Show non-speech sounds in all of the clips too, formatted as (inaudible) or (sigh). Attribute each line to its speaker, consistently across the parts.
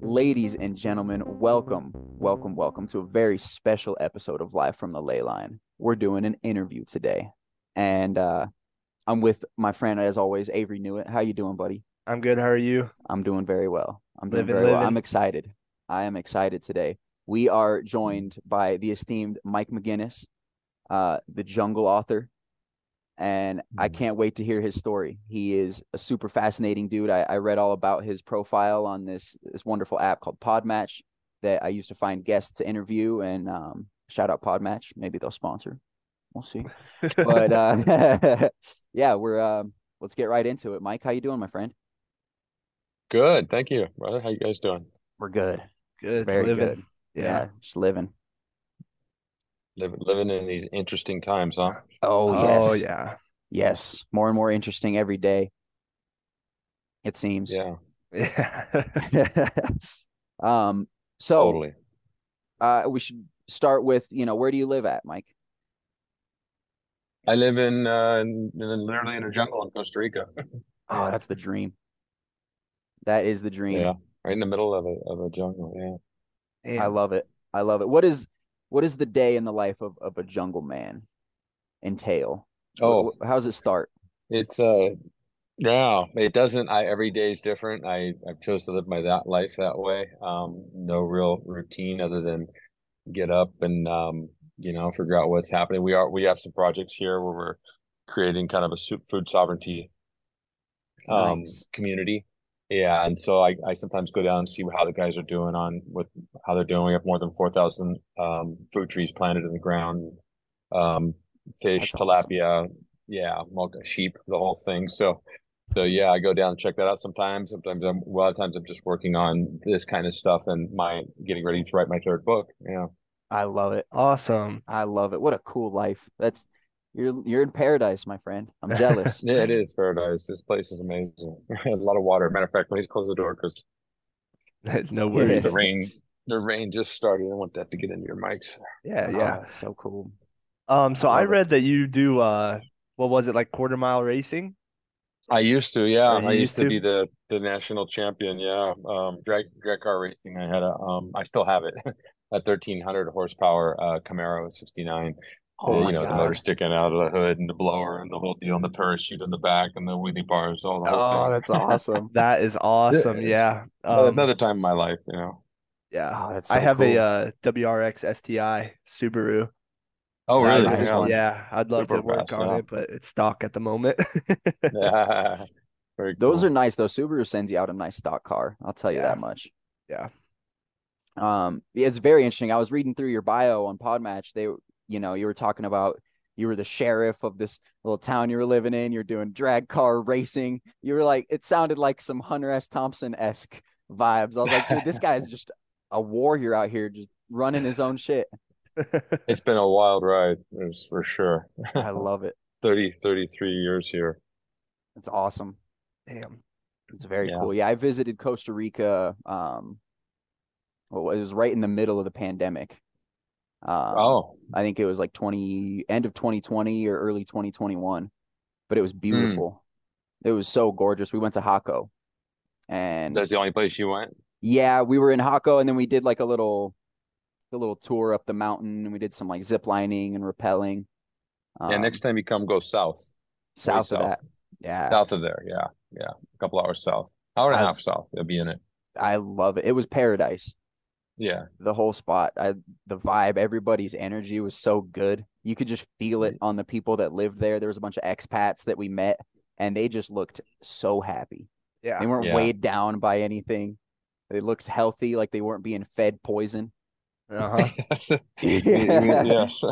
Speaker 1: Ladies and gentlemen, welcome, welcome, welcome to a very special episode of Live from the Ley Line. We're doing an interview today, and uh, I'm with my friend, as always, Avery Newitt. How you doing, buddy?
Speaker 2: I'm good. How are you?
Speaker 1: I'm doing very well. I'm doing
Speaker 2: Living,
Speaker 1: very well. I'm excited. I am excited today. We are joined by the esteemed Mike McGinnis, uh, the Jungle author, and I
Speaker 2: Mhm.
Speaker 1: can't wait to hear his story. He is a super fascinating dude. I, I read all about his profile on this this wonderful app called Podmatch that I used to find guests to interview. And um, shout out Podmatch. Maybe they'll sponsor. We'll see. But uh, (laughs) (laughs) yeah, we're um, let's get right into it. Mike, how you doing, my friend?
Speaker 3: Good, thank you, brother. How you guys doing?
Speaker 1: We're good.
Speaker 2: good.
Speaker 1: Very
Speaker 2: living.
Speaker 1: good.
Speaker 2: Yeah.
Speaker 1: Yeah, just living.
Speaker 3: Living living in these interesting times, huh?
Speaker 1: Oh, yes.
Speaker 2: Oh yeah.
Speaker 1: Yes. More and more interesting every day. It seems.
Speaker 3: Yeah,
Speaker 2: Yeah. (laughs)
Speaker 1: um, so
Speaker 3: totally.
Speaker 1: uh we should start with, you know, where do you live at, Mike?
Speaker 3: I live in uh in, in literally in a jungle in Costa Rica. (laughs)
Speaker 1: Oh, that's the dream. That is the dream.
Speaker 3: Yeah, right in the middle of a of a jungle. Yeah.
Speaker 1: I love it. I love it. What is what is the day in the life of, of a jungle man entail?
Speaker 3: Oh,
Speaker 1: wh- how's it start?
Speaker 3: it's uh no, it doesn't. I every day is different. I I've chose to live my that life that way. Um, no real routine other than get up and um, you know, figure out what's happening. We are we have some projects here where we're creating kind of a soup food sovereignty um
Speaker 1: Nice.
Speaker 3: community. Yeah, and so I I sometimes go down and see how the guys are doing on with how they're doing. We have more than 4,000 um fruit trees planted in the ground. Um fish,
Speaker 1: That's awesome.
Speaker 3: tilapia, yeah, multi sheep, the whole thing. So so yeah, I go down and check that out sometimes. Sometimes I'm a lot of times I'm just working on this kind of stuff and my getting ready to write my third book. Yeah.
Speaker 1: I love it.
Speaker 2: Awesome.
Speaker 1: I love it. What a cool life. That's you're you're in paradise, my friend. I'm jealous. (laughs)
Speaker 3: Yeah, it is paradise. This place is amazing. (laughs) A lot of water. Matter of fact, please close the door because (laughs)
Speaker 2: No
Speaker 1: Yeah.
Speaker 2: worries.
Speaker 3: the rain the rain just started. I want that to get into your mics.
Speaker 2: Yeah,
Speaker 1: Oh,
Speaker 2: yeah.
Speaker 1: that's so cool.
Speaker 2: Um, so
Speaker 1: I
Speaker 2: I
Speaker 1: love it.
Speaker 2: read that you do uh what was it, like quarter mile racing?
Speaker 3: I used to, yeah. I used
Speaker 2: used
Speaker 3: to
Speaker 2: to?
Speaker 3: be the the national champion, yeah. Um, drag drag car racing. I had a um, I still have it, a thirteen hundred horsepower uh Camaro '69.
Speaker 1: Oh
Speaker 3: Uh, you know, the motor sticking out of the hood and the blower and the whole deal, and the parachute in the back and the wheelie bars, all the whole
Speaker 1: Oh,
Speaker 3: thing.
Speaker 1: that's (laughs) awesome.
Speaker 2: That is awesome. Yeah. Um,
Speaker 3: Another time in my life, you know.
Speaker 2: yeah.
Speaker 1: Oh, that's
Speaker 2: I
Speaker 1: so
Speaker 2: have a
Speaker 1: cool.
Speaker 2: uh WRX STI Subaru.
Speaker 3: Oh,
Speaker 2: that
Speaker 3: really?
Speaker 1: Nice
Speaker 3: Yeah.
Speaker 2: Yeah, I'd love
Speaker 3: Super
Speaker 2: to work
Speaker 3: fast,
Speaker 2: on
Speaker 3: yeah.
Speaker 2: it, but it's stock at the moment. (laughs)
Speaker 3: Yeah. (laughs) Very
Speaker 1: Those are nice though. Subaru sends you out a nice stock car. I'll tell you
Speaker 2: Yeah.
Speaker 1: that much.
Speaker 2: Yeah.
Speaker 1: Um, it's very interesting. I was reading through your bio on Podmatch. They, you know, you were talking about you were the sheriff of this little town you were living in. You're doing drag car racing. You were like, it sounded like some Hunter S. Thompson esque vibes. I was like, dude, this guy's (laughs) just a warrior out here, just running his own shit. (laughs)
Speaker 3: It's been a wild ride, for sure.
Speaker 1: I love it. (laughs)
Speaker 3: 30, 33 years here.
Speaker 1: It's awesome.
Speaker 2: Damn.
Speaker 1: It's very
Speaker 3: Yeah.
Speaker 1: cool. Yeah, I visited Costa Rica. Um, well, it was right in the middle of the pandemic. Um,
Speaker 3: Oh,
Speaker 1: I think it was like 20 end of 2020 or early 2021, but it was beautiful. It was so gorgeous. We went to Jacó and
Speaker 3: that's the only place you went?
Speaker 1: yeah, we were in Jacó and then we did like a little a little tour up the mountain and we did some like zip lining and rappelling.
Speaker 3: Yeah,
Speaker 1: Um,
Speaker 3: next time you come, go south.
Speaker 1: south of
Speaker 3: south.
Speaker 1: that. Yeah.
Speaker 3: South of there, yeah. Yeah. A couple hours south. Hour and a half south. You'll be in it.
Speaker 1: I love it. It was paradise.
Speaker 3: Yeah.
Speaker 1: The whole spot. I the vibe, everybody's energy was so good. You could just feel it on the people that lived there. There was a bunch of expats that we met and they just looked so happy.
Speaker 2: Yeah.
Speaker 1: They weren't
Speaker 3: Yeah.
Speaker 1: weighed down by anything. They looked healthy, like they weren't being fed poison.
Speaker 2: Uh-huh. (laughs)
Speaker 3: Yes. (laughs) You- you- (laughs) yes.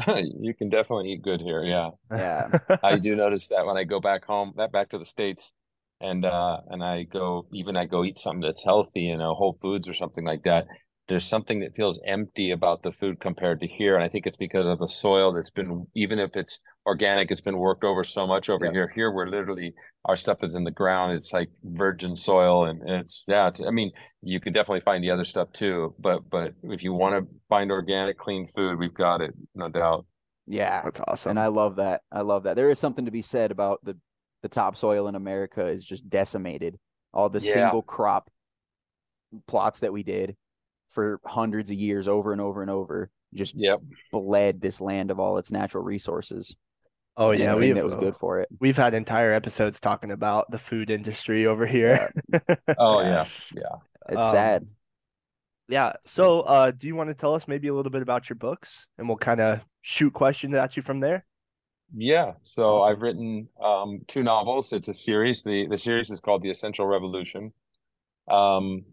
Speaker 3: You can definitely eat good here. Yeah.
Speaker 1: Yeah.
Speaker 3: I do notice that when I go back home, that back to the States, and uh, and I go even I go eat something that's healthy, you know, Whole Foods or something like that. There's something that feels empty about the food compared to here, and I think it's because of the soil that's been, even if it's organic, it's been worked over so much over
Speaker 1: Yeah.
Speaker 3: here. Here, we're literally our stuff is in the ground. It's like virgin soil, and it's yeah. It's, I mean, you can definitely find the other stuff too, but but if you want to find organic, clean food, we've got it, no doubt.
Speaker 1: Yeah.
Speaker 2: That's awesome.
Speaker 1: And I love that. I love that. There is something to be said about the the topsoil in America is just decimated. All the
Speaker 3: Yeah.
Speaker 1: single crop plots that we did for hundreds of years over and over and over just
Speaker 3: Yep.
Speaker 1: bled this land of all its natural resources.
Speaker 2: oh yeah,
Speaker 1: everything
Speaker 2: we've
Speaker 1: that was good for it.
Speaker 2: we've had entire episodes talking about the food industry over here. (laughs)
Speaker 3: Oh
Speaker 1: Yeah.
Speaker 3: yeah. Yeah.
Speaker 1: It's
Speaker 2: Um,
Speaker 1: sad.
Speaker 2: Yeah. So, uh, do you want to tell us maybe a little bit about your books, and we'll kind of shoot questions at you from there?
Speaker 3: Yeah, so
Speaker 2: Awesome.
Speaker 3: I've written um, two novels. It's a series. The the series is called The Essential Revolution. Um,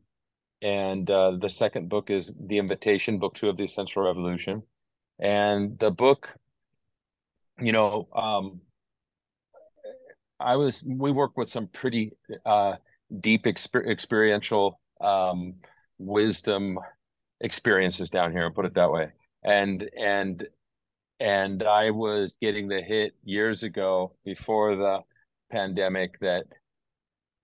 Speaker 3: and uh, the second book is The Invitation, book two of The Essential Revolution. And the book, you know, um, I was we work with some pretty uh, deep exper experiential um, wisdom experiences down here, put it that way. And and and I was getting the hit years ago before the pandemic that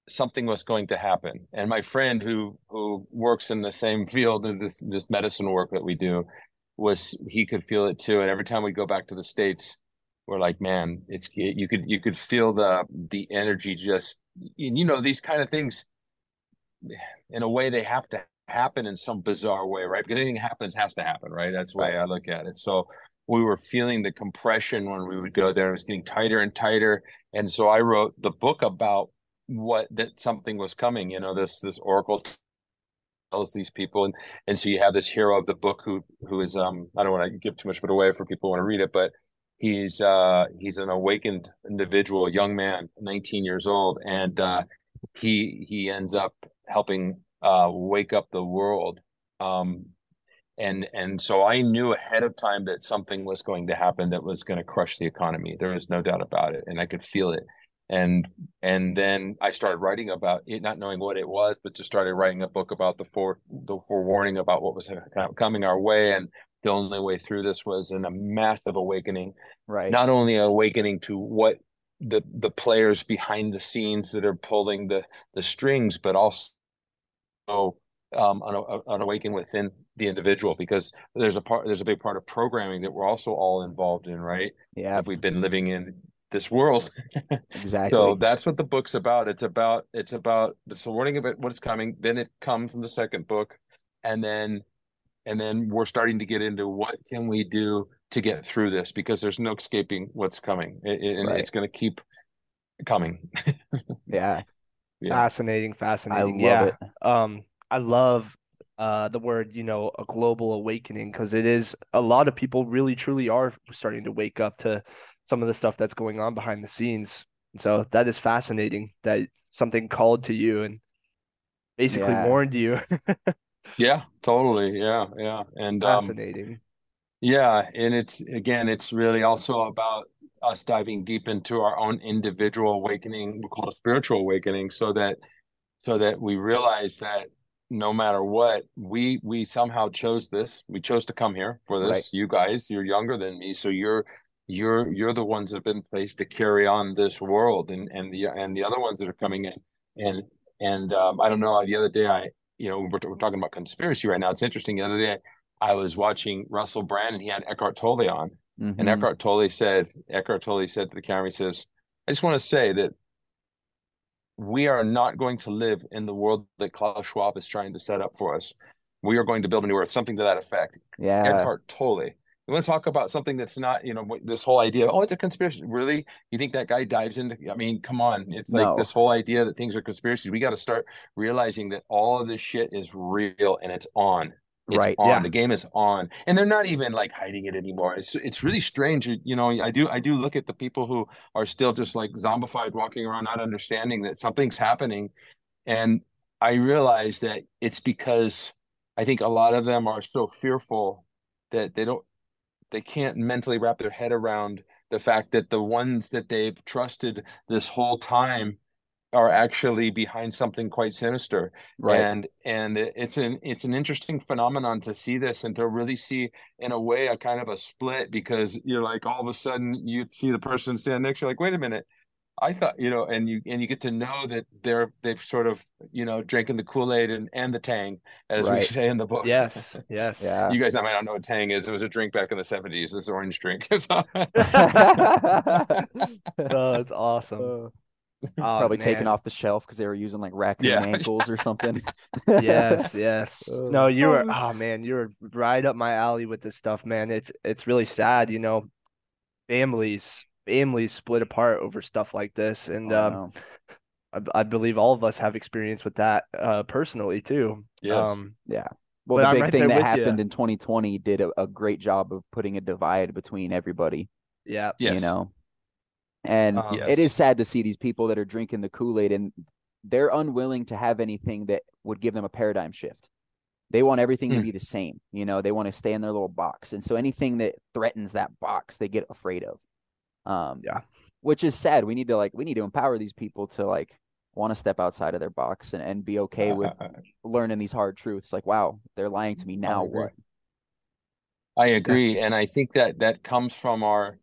Speaker 3: something was going to happen. And my friend who who works in the same field of this this medicine work that we do was he could feel it too. And every time we go back to the States, we're like, man, it's you could you could feel the the energy just you know these kind of things in a way they have to happen in some bizarre way, right? Because anything happens has to happen, right? That's the way I look at it. So we were feeling the compression when we would go there. It was getting tighter and tighter. And so I wrote the book about what that something was coming, you know, this this oracle tells these people and and so you have this hero of the book who who is um I don't want to give too much of it away for people who want to read it, but he's uh he's an awakened individual, a young man, 19 years old, and uh he he ends up helping uh wake up the world. Um and and so I knew ahead of time that something was going to happen that was going to crush the economy. There was no doubt about it, and I could feel it. And and then I started writing about it, not knowing what it was, but just started writing a book about the fore the forewarning about what was coming our way. And the only way through this was in a massive awakening,
Speaker 1: Right.
Speaker 3: not only an awakening to what the the players behind the scenes that are pulling the the strings, but also um, an, an awakening within the individual because there's a part there's a big part of programming that we're also all involved in, right?
Speaker 1: yeah.
Speaker 3: If we've been living in this world. (laughs)
Speaker 1: Exactly.
Speaker 3: So that's what the book's about. It's about it's about it's a warning about what's coming. Then it comes in the second book, and then and then we're starting to get into what can we do to get through this because there's no escaping what's coming, it, it- and
Speaker 1: Right.
Speaker 3: it's going to keep coming. (laughs)
Speaker 1: yeah.
Speaker 3: Yeah.
Speaker 2: Fascinating,
Speaker 1: I
Speaker 2: fascinating.
Speaker 1: love
Speaker 2: Yeah.
Speaker 1: it.
Speaker 2: Um, I love uh the word, you know, a global awakening because it is a lot of people really truly are starting to wake up to some of the stuff that's going on behind the scenes. And so that is fascinating that something called to you and basically
Speaker 1: Yeah.
Speaker 2: warned you. (laughs)
Speaker 3: Yeah, totally. Yeah, yeah. And um,
Speaker 2: Fascinating.
Speaker 3: Yeah, and it's again, it's really also about us diving deep into our own individual awakening, we call it spiritual awakening, so that so that we realize that no matter what, we we somehow chose this. We chose to come here for this.
Speaker 1: Right.
Speaker 3: You guys, you're younger than me, so you're you're you're the ones that have been placed to carry on this world, and and the and the other ones that are coming in, and and um, I don't know. The other day, I you know we're, we're talking about conspiracy right now. It's interesting. The other day, I was watching Russell Brand, and he had Eckhart Tolle on. And
Speaker 1: Mhm.
Speaker 3: Eckhart Tolle said, Eckhart Tolle said to the camera, he says, I just want to say that we are not going to live in the world that Klaus Schwab is trying to set up for us. We are going to build a new earth, something to that effect.
Speaker 1: Yeah.
Speaker 3: Eckhart Tolle. You want to talk about something that's not, you know, this whole idea, oh, it's a conspiracy. Really? You think that guy dives into, I mean, come on. It's like
Speaker 1: No.
Speaker 3: this whole idea that things are conspiracies. We got to start realizing that all of this shit is real and it's on. It's
Speaker 1: Right.
Speaker 3: on.
Speaker 2: Yeah.
Speaker 3: The game is on, and they're not even like hiding it anymore. It's it's really strange. You know, I do I do look at the people who are still just like zombified, walking around, not understanding that something's happening, and I realize that it's because I think a lot of them are so fearful that they don't they can't mentally wrap their head around the fact that the ones that they've trusted this whole time are actually behind something quite sinister
Speaker 1: Right.
Speaker 3: and and it's an it's an interesting phenomenon to see this and to really see in a way a kind of a split because you're like all of a sudden you see the person stand next to you like wait a minute I thought, you know, and you and you get to know that they're they've sort of, you know, drinking the Kool-Aid and, and the Tang, as we say in the book.
Speaker 2: Yes, (laughs) yes.
Speaker 1: Yeah.
Speaker 3: You guys I might not know what Tang is. It was a drink back in the 70s. This orange drink. (laughs) So- (laughs)
Speaker 2: Oh, that's awesome.
Speaker 1: Uh,
Speaker 2: Oh,
Speaker 1: Probably taken off the shelf because they were using like raccoon
Speaker 3: Yeah.
Speaker 1: ankles or something.
Speaker 2: Yes, yes.
Speaker 1: Uh,
Speaker 2: No, you were
Speaker 1: oh.
Speaker 2: oh man, you were right up my alley with this stuff, man. It's it's really sad, you know. Families families split apart over stuff like this, and
Speaker 1: Oh,
Speaker 2: um,
Speaker 1: no.
Speaker 2: I, I believe all of us have experience with that uh personally too.
Speaker 3: Yes.
Speaker 2: Um,
Speaker 1: yeah.
Speaker 2: Well,
Speaker 1: the
Speaker 2: I'm
Speaker 1: big
Speaker 2: right
Speaker 1: thing that happened
Speaker 2: ya.
Speaker 1: in 2020 did a, a great job of putting a divide between everybody,
Speaker 2: yeah,
Speaker 1: you
Speaker 3: Yes.
Speaker 1: know. And
Speaker 2: Um,
Speaker 3: Yes.
Speaker 1: is sad to see these people that are drinking the Kool-Aid and they're unwilling to have anything that would give them a paradigm shift. They want everything to
Speaker 3: Hmm.
Speaker 1: be the same, you know, they want to stay in their little box. And so anything that threatens that box, they get afraid of. Um
Speaker 2: Yeah.
Speaker 1: which is sad. We need to like we need to empower these people to like want to step outside of their box and, and be okay with
Speaker 3: Uh, (laughs)
Speaker 1: learning these hard truths. Like, wow, they're lying to me now.
Speaker 3: agree.
Speaker 1: What?
Speaker 3: I agree, and I think that that comes from our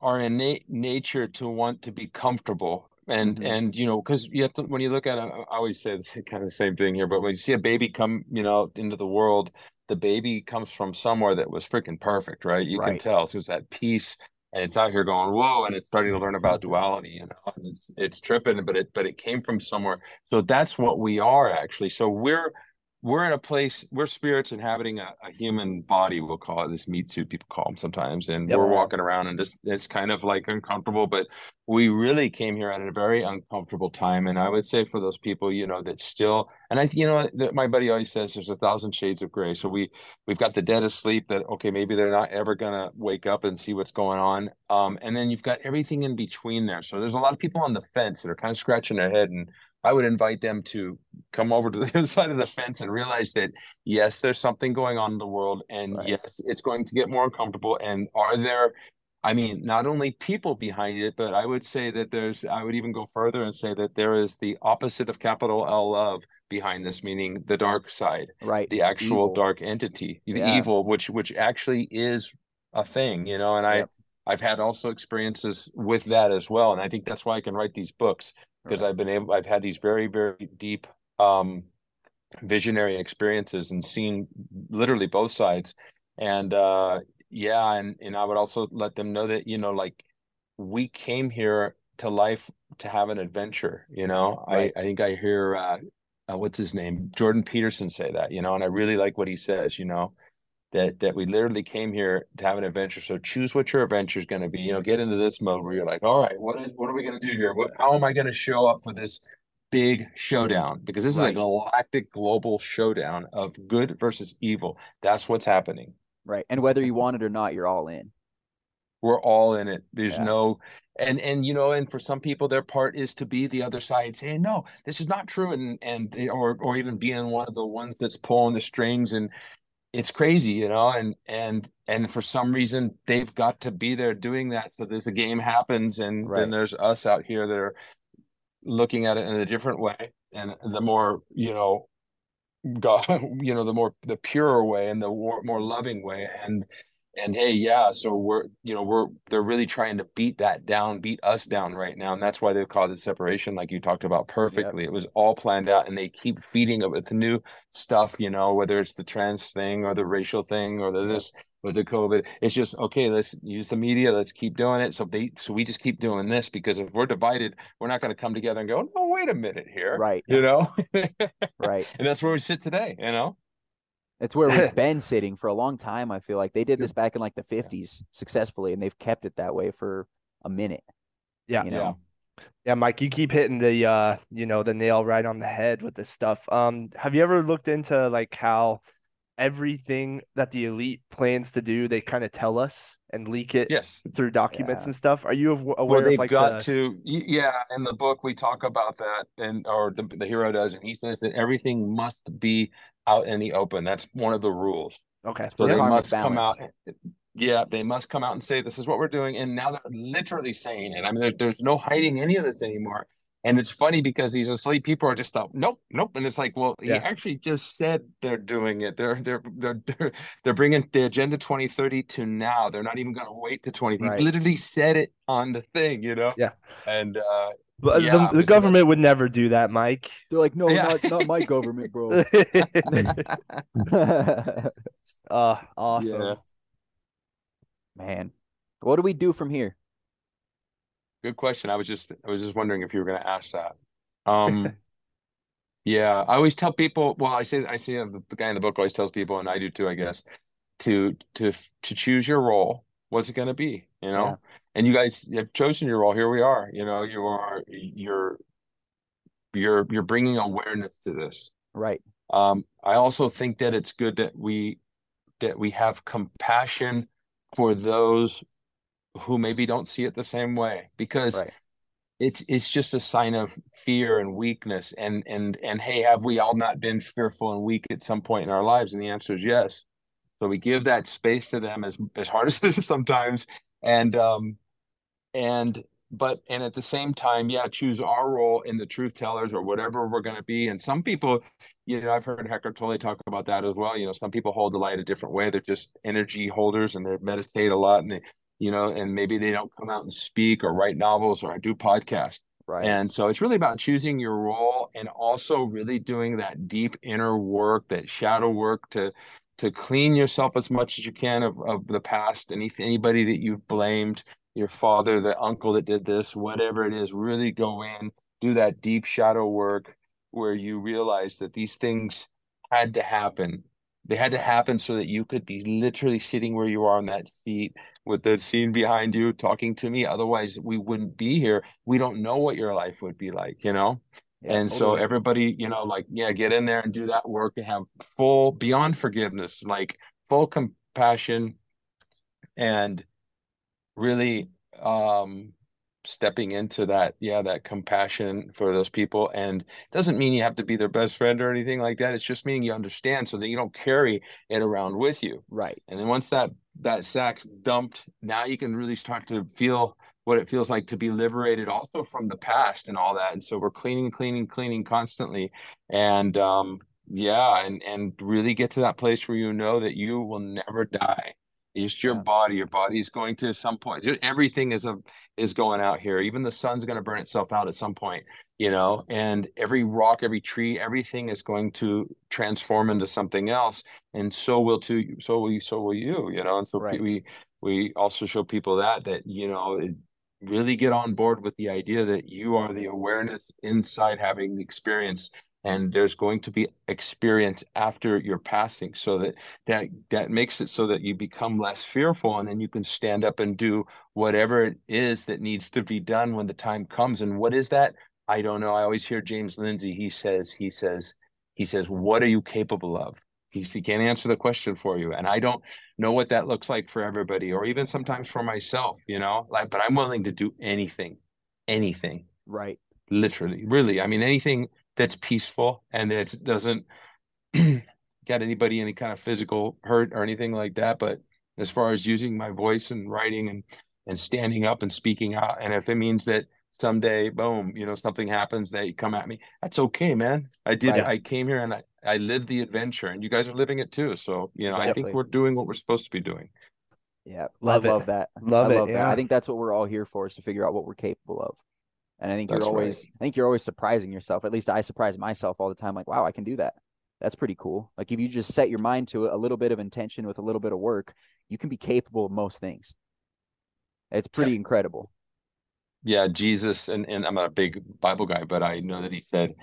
Speaker 3: our innate nature to want to be comfortable, and
Speaker 1: Mhm.
Speaker 3: and you know, because you have to when you look at, it, i always say the kind of the same thing here, but when you see a baby come, you know, into the world, the baby comes from somewhere that was freaking perfect, right? You can
Speaker 1: Right.
Speaker 3: tell it's just that peace, and it's out here going, whoa, and it's starting to learn about duality, you know, it's it's tripping, but it but it came from somewhere, so that's what we are actually. So we're we're in a place we're spirits inhabiting a, a human body we'll call it this meat suit people call them sometimes and
Speaker 2: Yep.
Speaker 3: we're walking around and just it's kind of like uncomfortable but we really came here at a very uncomfortable time and i would say for those people you know that still and i you know that my buddy always says there's a thousand shades of gray so we we've got the dead asleep that okay maybe they're not ever gonna wake up and see what's going on um and then you've got everything in between there so there's a lot of people on the fence that are kind of scratching their head and I would invite them to come over to the (laughs) other side of the fence and realize that yes, there's something going on in the world, and
Speaker 1: Right.
Speaker 3: yes, it's going to get more uncomfortable. And are there, I mean, not only people behind it, but I would say that there's, I would even go further and say that there is the opposite of capital L love behind this, meaning the dark side,
Speaker 1: Right.
Speaker 3: the actual
Speaker 1: Evil.
Speaker 3: dark entity, the
Speaker 1: Yeah.
Speaker 3: evil, which which actually is a thing, you know. And I I've had also experiences with that as well, and I think that's why I can write these books because
Speaker 1: Right.
Speaker 3: I've been able I've had these very very deep um visionary experiences and seen literally both sides. And uh yeah and and I would also let them know that you know like we came here to life to have an adventure you know?
Speaker 1: Right.
Speaker 3: I I think I hear uh, uh what's his name? Jordan Peterson say that you know? And I really like what he says you know that that we literally came here to have an adventure. So choose what your adventure is going to be. You know, get into this mode where you're like, all right, what is what are we going to do here? What how am I going to show up for this big showdown? Because this
Speaker 1: Right.
Speaker 3: is a galactic global showdown of good versus evil. That's what's happening.
Speaker 1: Right. And whether you want it or not, you're all in.
Speaker 3: We're all in it. There's
Speaker 1: Yeah.
Speaker 3: no and and you know, and for some people their part is to be the other side saying, No, this is not true and and or or even being one of the ones that's pulling the strings and it's crazy, you know, and and and for some reason they've got to be there doing that. So there's a game happens, and
Speaker 1: Right.
Speaker 3: then there's us out here that are looking at it in a different way, and the more you know, God, (laughs) you know, the more the purer way and the more, more loving way, and and hey, yeah, so we're you know we're they're really trying to beat that down, beat us down right now, and that's why they've called it separation, like you talked about perfectly. It was all planned out, and they keep feeding it with new stuff, you know, whether it's the trans thing or the racial thing or the this or the COVID. It's just okay. Let's use the media. Let's keep doing it. So they so we just keep doing this because if we're divided, we're not going to come together and go, no, wait a minute here,
Speaker 1: Right.
Speaker 3: You know, (laughs)
Speaker 1: Right.
Speaker 3: and that's where we sit today. You know.
Speaker 1: It's where we've (laughs) been sitting for a long time. I feel like they did this back in like the 50s successfully, and they've kept it that way for a minute.
Speaker 2: Yeah.
Speaker 1: You know?
Speaker 2: Yeah, Mike, you keep hitting the uh, you know, the nail right on the head with this stuff. Um, have you ever looked into like how everything that the elite plans to do, they kind of tell us and leak it
Speaker 3: Yes.
Speaker 2: through documents
Speaker 1: Yeah.
Speaker 2: and stuff? Are you aware
Speaker 3: Well,
Speaker 2: of
Speaker 3: they've
Speaker 2: like
Speaker 3: got
Speaker 2: the
Speaker 3: to, yeah. In the book, we talk about that, and or the, the hero does, and he says that everything must be out in the open. That's one of the rules.
Speaker 2: okay,
Speaker 3: So
Speaker 1: Yeah.
Speaker 3: they
Speaker 1: Karmic
Speaker 3: must come out. Yeah, they must come out and say this is what we're doing, and now they're literally saying it. I mean, there's there's no hiding any of this anymore. And it's funny because these asleep people are just up, nope, nope. And it's like, well,
Speaker 2: Yeah.
Speaker 3: he actually just said they're doing it. They're they're they're they're, they're bringing the agenda 2030 to now. They're not even going to wait to 20.
Speaker 1: Right.
Speaker 3: He literally said it on the thing, you know.
Speaker 2: Yeah.
Speaker 3: And uh,
Speaker 2: But
Speaker 3: Yeah,
Speaker 2: the, the
Speaker 3: obviously
Speaker 2: government would never do that, Mike.
Speaker 1: They're like, no,
Speaker 3: Yeah.
Speaker 1: not not my government, bro. (laughs) (laughs) (laughs)
Speaker 2: uh, awesome.
Speaker 3: Yeah.
Speaker 1: Man, what do we do from here?
Speaker 3: Good question. I was just I was just wondering if you were going to ask that. Um, (laughs) yeah, I always tell people. Well, I say I say the, the guy in the book always tells people, and I do too, I guess, to to to choose your role. What's it going to be? You know,
Speaker 1: Yeah.
Speaker 3: and you guys have chosen your role. Here we are. You know, you are you're you're you're bringing awareness to this.
Speaker 1: Right.
Speaker 3: Um, I also think that it's good that we that we have compassion for those who maybe don't see it the same way because
Speaker 1: Right.
Speaker 3: it's it's just a sign of fear and weakness and and and hey have we all not been fearful and weak at some point in our lives? And the answer is yes. So we give that space to them as as hard (laughs) as it is sometimes and um and but and at the same time yeah choose our role in the truth tellers or whatever we're going to be. And some people you know i've heard Eckhart Tolle talk about that as well. You know some people hold the light a different way. They're just energy holders and they meditate a lot and they you know and maybe they don't come out and speak or write novels or do podcasts
Speaker 1: Right.
Speaker 3: and so it's really about choosing your role and also really doing that deep inner work, that shadow work to to clean yourself as much as you can of, of the past, any anybody that you've blamed, your father, the uncle that did this, whatever it is, really go in, do that deep shadow work where you realize that these things had to happen. They had to happen so that you could be literally sitting where you are on that seat with the scene behind you talking to me. Otherwise, we wouldn't be here we don't know what your life would be like, you know?
Speaker 1: Yeah,
Speaker 3: and so everybody, you know, like, yeah, get in there and do that work and have full beyond forgiveness, like full compassion and really um stepping into that, yeah, that compassion for those people. And doesn't mean you have to be their best friend or anything like that. It's just meaning you understand so that you don't carry it around with you.
Speaker 1: Right.
Speaker 3: And then once that that sack's dumped, now you can really start to feel what it feels like to be liberated also from the past and all that. And so we're cleaning, cleaning, cleaning constantly. And um yeah, and and really get to that place where you know that you will never die. It's your body. Your body is going to some point. Just everything is a is going out here. Even the sun's going to burn itself out at some point, you know. And every rock, every tree, everything is going to transform into something else and so will too so will you so will you you know and so
Speaker 1: Right.
Speaker 3: we we also show people that that you know it- really get on board with the idea that you are the awareness inside having the experience and there's going to be experience after your passing so that that that makes it so that you become less fearful and then you can stand up and do whatever it is that needs to be done when the time comes. And what is that? I don't know. I always hear james lindsay he says he says he says what are you capable of? He, he can't answer the question for you. And i don't know what that looks like for everybody or even sometimes for myself you know? Like but i'm willing to do anything anything.
Speaker 1: Right.
Speaker 3: literally really. I mean anything that's peaceful and that doesn't (clears throat) get anybody any kind of physical hurt or anything like that but as far as using my voice and writing and and standing up and speaking out and if it means that someday boom you know something happens that you come at me that's okay man i did
Speaker 1: Right.
Speaker 3: i came here and i i lived the adventure and you guys are living it too so you know i think we're doing what we're supposed to be doing
Speaker 1: Yeah.
Speaker 2: Love
Speaker 1: I
Speaker 2: it.
Speaker 1: love that.
Speaker 2: Love
Speaker 1: I
Speaker 2: it,
Speaker 1: love that.
Speaker 2: yeah.
Speaker 1: I think that's what we're all here for is to figure out what we're capable of. And I think
Speaker 3: That's
Speaker 1: you're
Speaker 3: right.
Speaker 1: always I think you're always surprising yourself. At least I surprise myself all the time like, wow, I can do that. That's pretty cool. Like if you just set your mind to it, a little bit of intention with a little bit of work, you can be capable of most things. It's pretty incredible.
Speaker 3: yeah jesus and and i'm not a big bible guy but i know that he said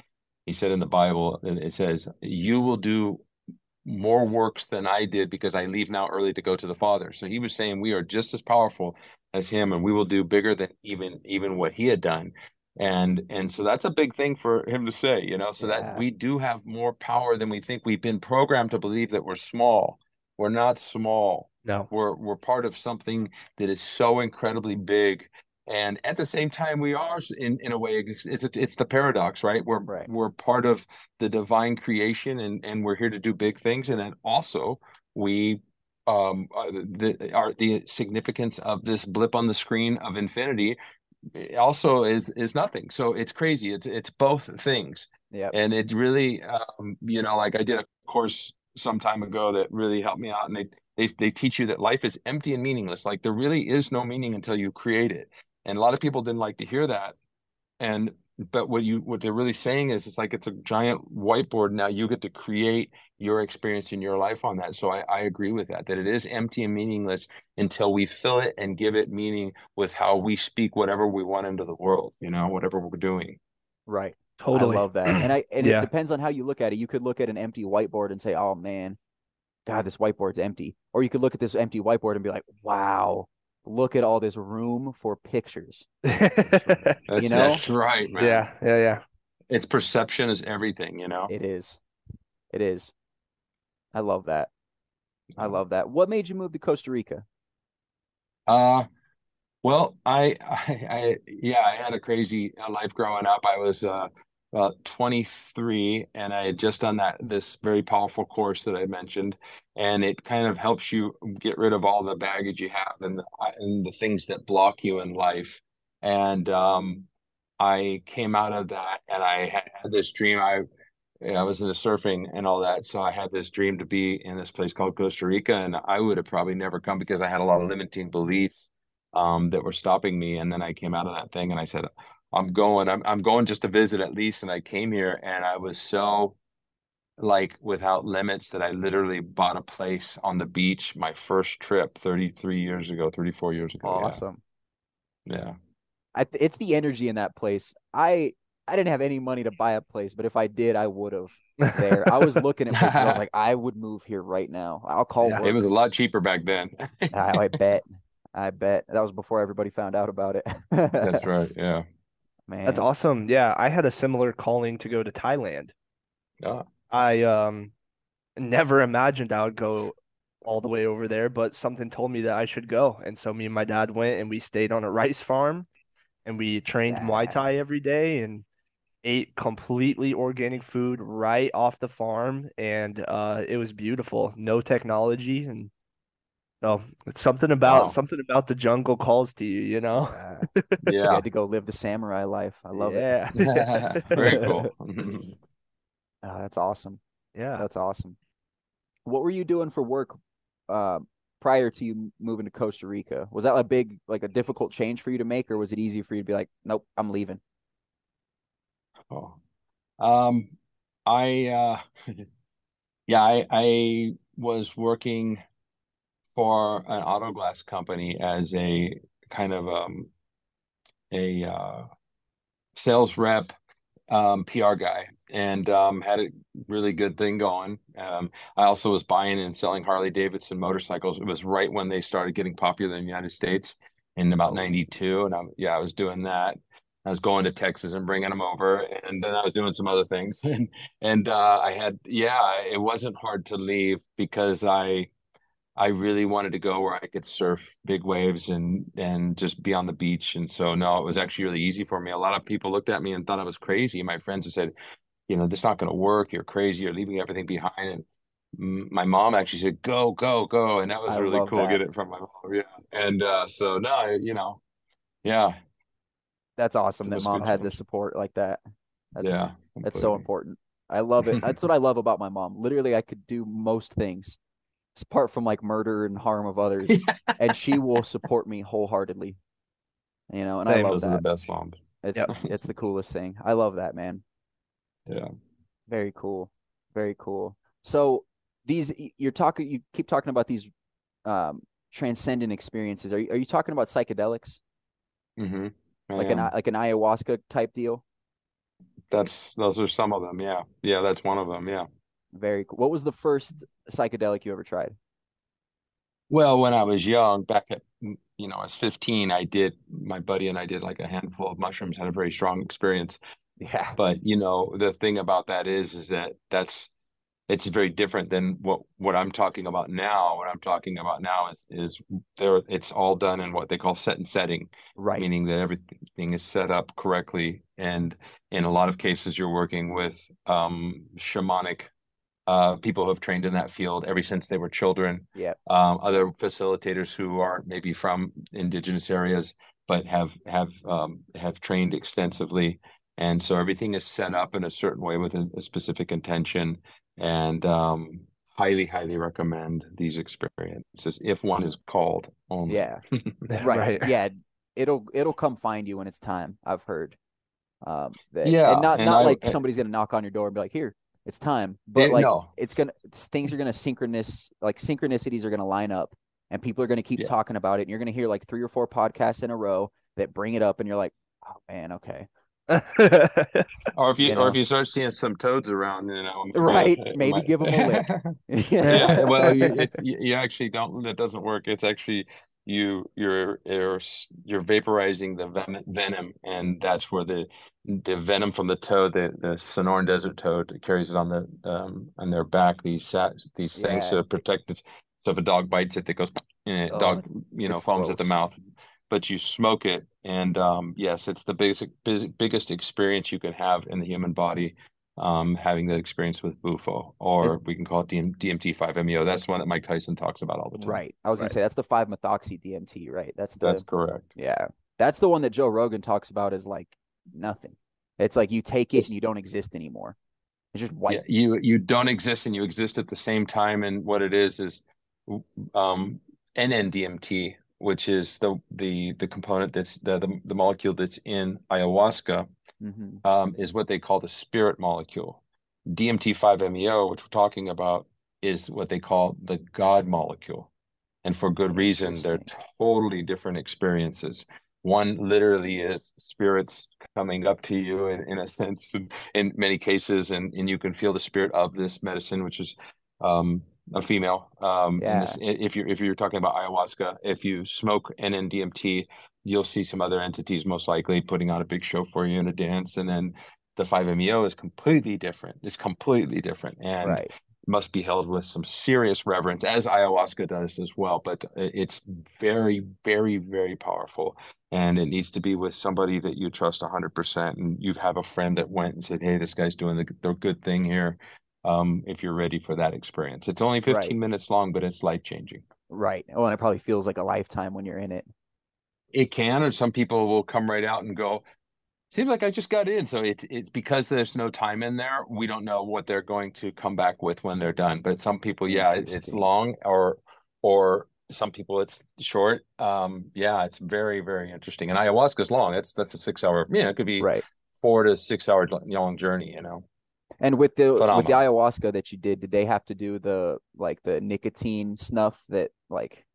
Speaker 3: he said in the bible and it says you will do more works than i did because i leave now early to go to the father so he was saying we are just as powerful as him and we will do bigger than even even what he had done. And and so that's a big thing for him to say you know so
Speaker 1: Yeah.
Speaker 3: that we do have more power than we think. We've been programmed to believe that we're small. We're not small.
Speaker 2: No.
Speaker 3: we're we're part of something that is so incredibly big. And at the same time we are in in a way it's it's, it's the paradox right? We're
Speaker 1: Right.
Speaker 3: we're part of the divine creation and and we're here to do big things. And then also we um uh, the are the significance of this blip on the screen of infinity also is is nothing. So it's crazy. It's it's both things.
Speaker 1: Yeah.
Speaker 3: And it really, um, you know, like I did a course some time ago that really helped me out, and they they they teach you that life is empty and meaningless. Like there really is no meaning until you create it. And a lot of people didn't like to hear that. And but what you what they're really saying is it's like it's a giant whiteboard. Now you get to create your experience in your life on that. So I, I agree with that, that it is empty and meaningless until we fill it and give it meaning with how we speak whatever we want into the world, you know, whatever we're doing.
Speaker 1: Right.
Speaker 2: Totally.
Speaker 1: I love that. And I and
Speaker 2: Yeah.
Speaker 1: it depends on how you look at it. You could look at an empty whiteboard and say, "Oh man, God, this whiteboard's empty." Or you could look at this empty whiteboard and be like, "Wow, look at all this room for pictures." (laughs)
Speaker 3: That's,
Speaker 1: You know?
Speaker 3: that's right, man.
Speaker 2: yeah, yeah, yeah.
Speaker 3: It's perception is everything, you know?
Speaker 1: It is. It is. I love that. I love that. What made you move to Costa Rica?
Speaker 3: Uh, well, I, (laughs) I, I, yeah, I had a crazy uh, life growing up. I was uh, about 23, and I had just done that this very powerful course that I mentioned, and it kind of helps you get rid of all the baggage you have and the, uh, and the things that block you in life. And um, I came out of that, and I had, this dream. I I was into surfing and all that, so I had this dream to be in this place called Costa Rica, and I would have probably never come because I had a lot of limiting beliefs um, that were stopping me. And then I came out of that thing and I said, I'm going, I'm, I'm going just to visit at least. And I came here and I was so like without limits that I literally bought a place on the beach my first trip 33 years ago, 34 years ago.
Speaker 1: Awesome.
Speaker 3: Yeah.
Speaker 1: I, it's the energy in that place. I I didn't have any money to buy a place, but if I did, I would have. There, I was looking at places. I was (laughs) like, I would move here right now. I'll call
Speaker 2: Yeah.
Speaker 3: It was a lot cheaper back then.
Speaker 1: I, I (laughs) bet. I bet that was before everybody found out about it.
Speaker 3: That's right. (laughs) Yeah.
Speaker 1: man.
Speaker 2: That's awesome. Yeah, I had a similar calling to go to Thailand.
Speaker 3: Yeah.
Speaker 2: I um never imagined I would go all the way over there, but something told me that I should go. And so me and my dad went and we stayed on a rice farm and we trained Muay Thai every day and ate completely organic food right off the farm and uh it was beautiful. No technology and so it's something about
Speaker 3: Wow.
Speaker 2: something about the jungle calls to you, you know? (laughs)
Speaker 1: You
Speaker 3: Yeah.
Speaker 1: had to go live the samurai life. I love it.
Speaker 2: Yeah. (laughs)
Speaker 3: Very cool. (laughs)
Speaker 1: Oh, that's awesome.
Speaker 2: Yeah.
Speaker 1: That's awesome. What were you doing for work uh, prior to you moving to Costa Rica? Was that a big, like a difficult change for you to make, or was it easy for you to be like, nope, I'm leaving?
Speaker 3: Oh. Um, I uh (laughs) yeah, I I was working for an auto glass company as a kind of um a uh sales rep um PR guy and um had a really good thing going. Um I also was buying and selling Harley Davidson motorcycles. It was right when they started getting popular in the United States in about 92 and I yeah, I was doing that. I was going to Texas and bringing them over, and then I was doing some other things. (laughs) And and uh, I had yeah, it wasn't hard to leave because I I really wanted to go where I could surf big waves and and just be on the beach. And so no, it was actually really easy for me. A lot of people looked at me and thought I was crazy. My friends have said, you know, this is not going to work. You're crazy. You're leaving everything behind. And my mom actually said, go, go, go. And that was
Speaker 1: I
Speaker 3: really cool
Speaker 1: that.
Speaker 3: get it from my mom. Yeah. And uh, so no, you know, yeah,
Speaker 1: That's awesome that mom
Speaker 3: good
Speaker 1: had the support like that. That's,
Speaker 3: yeah.
Speaker 1: That's so important. I love it. That's what I love about my mom. Literally, I could do most things, apart from like murder and harm of (laughs) others, and she will support me wholeheartedly. You know, and I love
Speaker 3: Those are the best moms.
Speaker 1: It's
Speaker 2: Yep.
Speaker 1: it's the coolest thing. I love that, man.
Speaker 3: Yeah.
Speaker 1: Very cool. Very cool. So these you're talking you keep talking about these um transcendent experiences. Are you are you talking about psychedelics?
Speaker 3: Mm-hmm.
Speaker 1: Like an like an ayahuasca type deal?
Speaker 3: that's those are some of them. Yeah. Yeah, that's one of them. Yeah.
Speaker 1: Very cool. What was the first psychedelic you ever tried?
Speaker 3: Well, when I was young, back at you know, I was 15, I did my buddy and I did like a handful of mushrooms, had a very strong experience.
Speaker 1: Yeah.
Speaker 3: But you know, the thing about that is is that that's it's very different than what what I'm talking about now. What I'm talking about now is is there it's all done in what they call set and setting.
Speaker 1: Right.
Speaker 3: meaning that everything is set up correctly. And in a lot of cases, you're working with um, shamanic uh, people who have trained in that field ever since they were children.
Speaker 1: Yeah.
Speaker 3: Um, other facilitators who aren't maybe from indigenous areas, but have have um, have trained extensively, and so everything is set up in a certain way with a, a specific intention. And um, highly, highly recommend these experiences if one is called only.
Speaker 1: Yeah. (laughs) right. Yeah. It'll it'll come find you when it's time. I've heard. Um, that,
Speaker 3: yeah,
Speaker 1: and not
Speaker 3: and
Speaker 1: not
Speaker 3: I-
Speaker 1: like
Speaker 3: I-
Speaker 1: somebody's gonna knock on your door and be like, "Here, it's time," but
Speaker 3: Yeah,
Speaker 1: like
Speaker 3: no.
Speaker 1: it's gonna things are gonna synchronous like synchronicities are gonna line up, and people are gonna keep
Speaker 3: Yeah.
Speaker 1: talking about it, and you're gonna hear like three or four podcasts in a row that bring it up, and you're like, "Oh man, okay, (laughs)
Speaker 3: Or if you,
Speaker 1: You
Speaker 3: or if you start seeing some toads around, you know,
Speaker 1: Right,
Speaker 3: it
Speaker 1: maybe
Speaker 3: might-
Speaker 1: them a lick. (laughs) (laughs)
Speaker 3: yeah, well, you, it, you actually don't. That doesn't work. It's actually you. You're you're you're vaporizing the venom, and that's where the the venom from the toad, the the Sonoran desert toad, carries it on the um on their back. These these things
Speaker 1: Yeah.
Speaker 3: to protect it. So if a dog bites it, it goes. And
Speaker 1: Oh,
Speaker 3: dog, you know, foams at the mouth. But you smoke it, and um, yes, it's the biggest biggest experience you can have in the human body um, having that experience with Bufo, or
Speaker 1: Is-
Speaker 3: we can call it DM, DMT5-MeO. That's one that Mike Tyson talks about all the time.
Speaker 1: right." I was gonna say that's the five methoxy DMT, right? That's the
Speaker 3: That's correct.
Speaker 1: yeah, that's the one that Joe Rogan talks about is like nothing. It's like you take it
Speaker 3: It's-
Speaker 1: and you don't exist anymore. It's just white.
Speaker 3: Yeah, you you don't exist and you exist at the same time. And what it is is um, NN-DMT, which is the the the component that's the the, the molecule that's in ayahuasca.
Speaker 1: hmm
Speaker 3: um, is what they call the spirit molecule. DMT5-MeO, which we're talking about, is what they call the God molecule. And for good reason, they're totally different experiences. One literally is spirits coming up to you in, in a (laughs) sense, in, in many cases, and, and you can feel the spirit of this medicine, which is um, a female. Um, and this, if you're if you're talking about ayahuasca, if you smoke NN-DMT, you'll see some other entities most likely putting on a big show for you in a dance, and then the 5-MeO is completely different. It's completely different, and
Speaker 1: Right.
Speaker 3: must be held with some serious reverence, as ayahuasca does as well. But it's very, very, very powerful, and it needs to be with somebody that you trust 100%. And you have a friend that went and said, "Hey, this guy's doing the, the good thing here." Um, if you're ready for that experience, it's only 15
Speaker 1: Right.
Speaker 3: minutes long, but it's life changing.
Speaker 1: Right. Oh, and it probably feels like a lifetime when you're in it.
Speaker 3: It can, or some people will come right out and go, seems like I just got in. So it's it's because there's no time in there. We don't know what they're going to come back with when they're done. But some people, yeah, it's long, or or some people it's short. Um, yeah, it's very very interesting. And ayahuasca is long. That's that's a six hour. Yeah, it could be
Speaker 1: Right.
Speaker 3: four to six hour long journey. You know.
Speaker 1: And with the with the ayahuasca that you did, did they have to do the like the nicotine snuff that like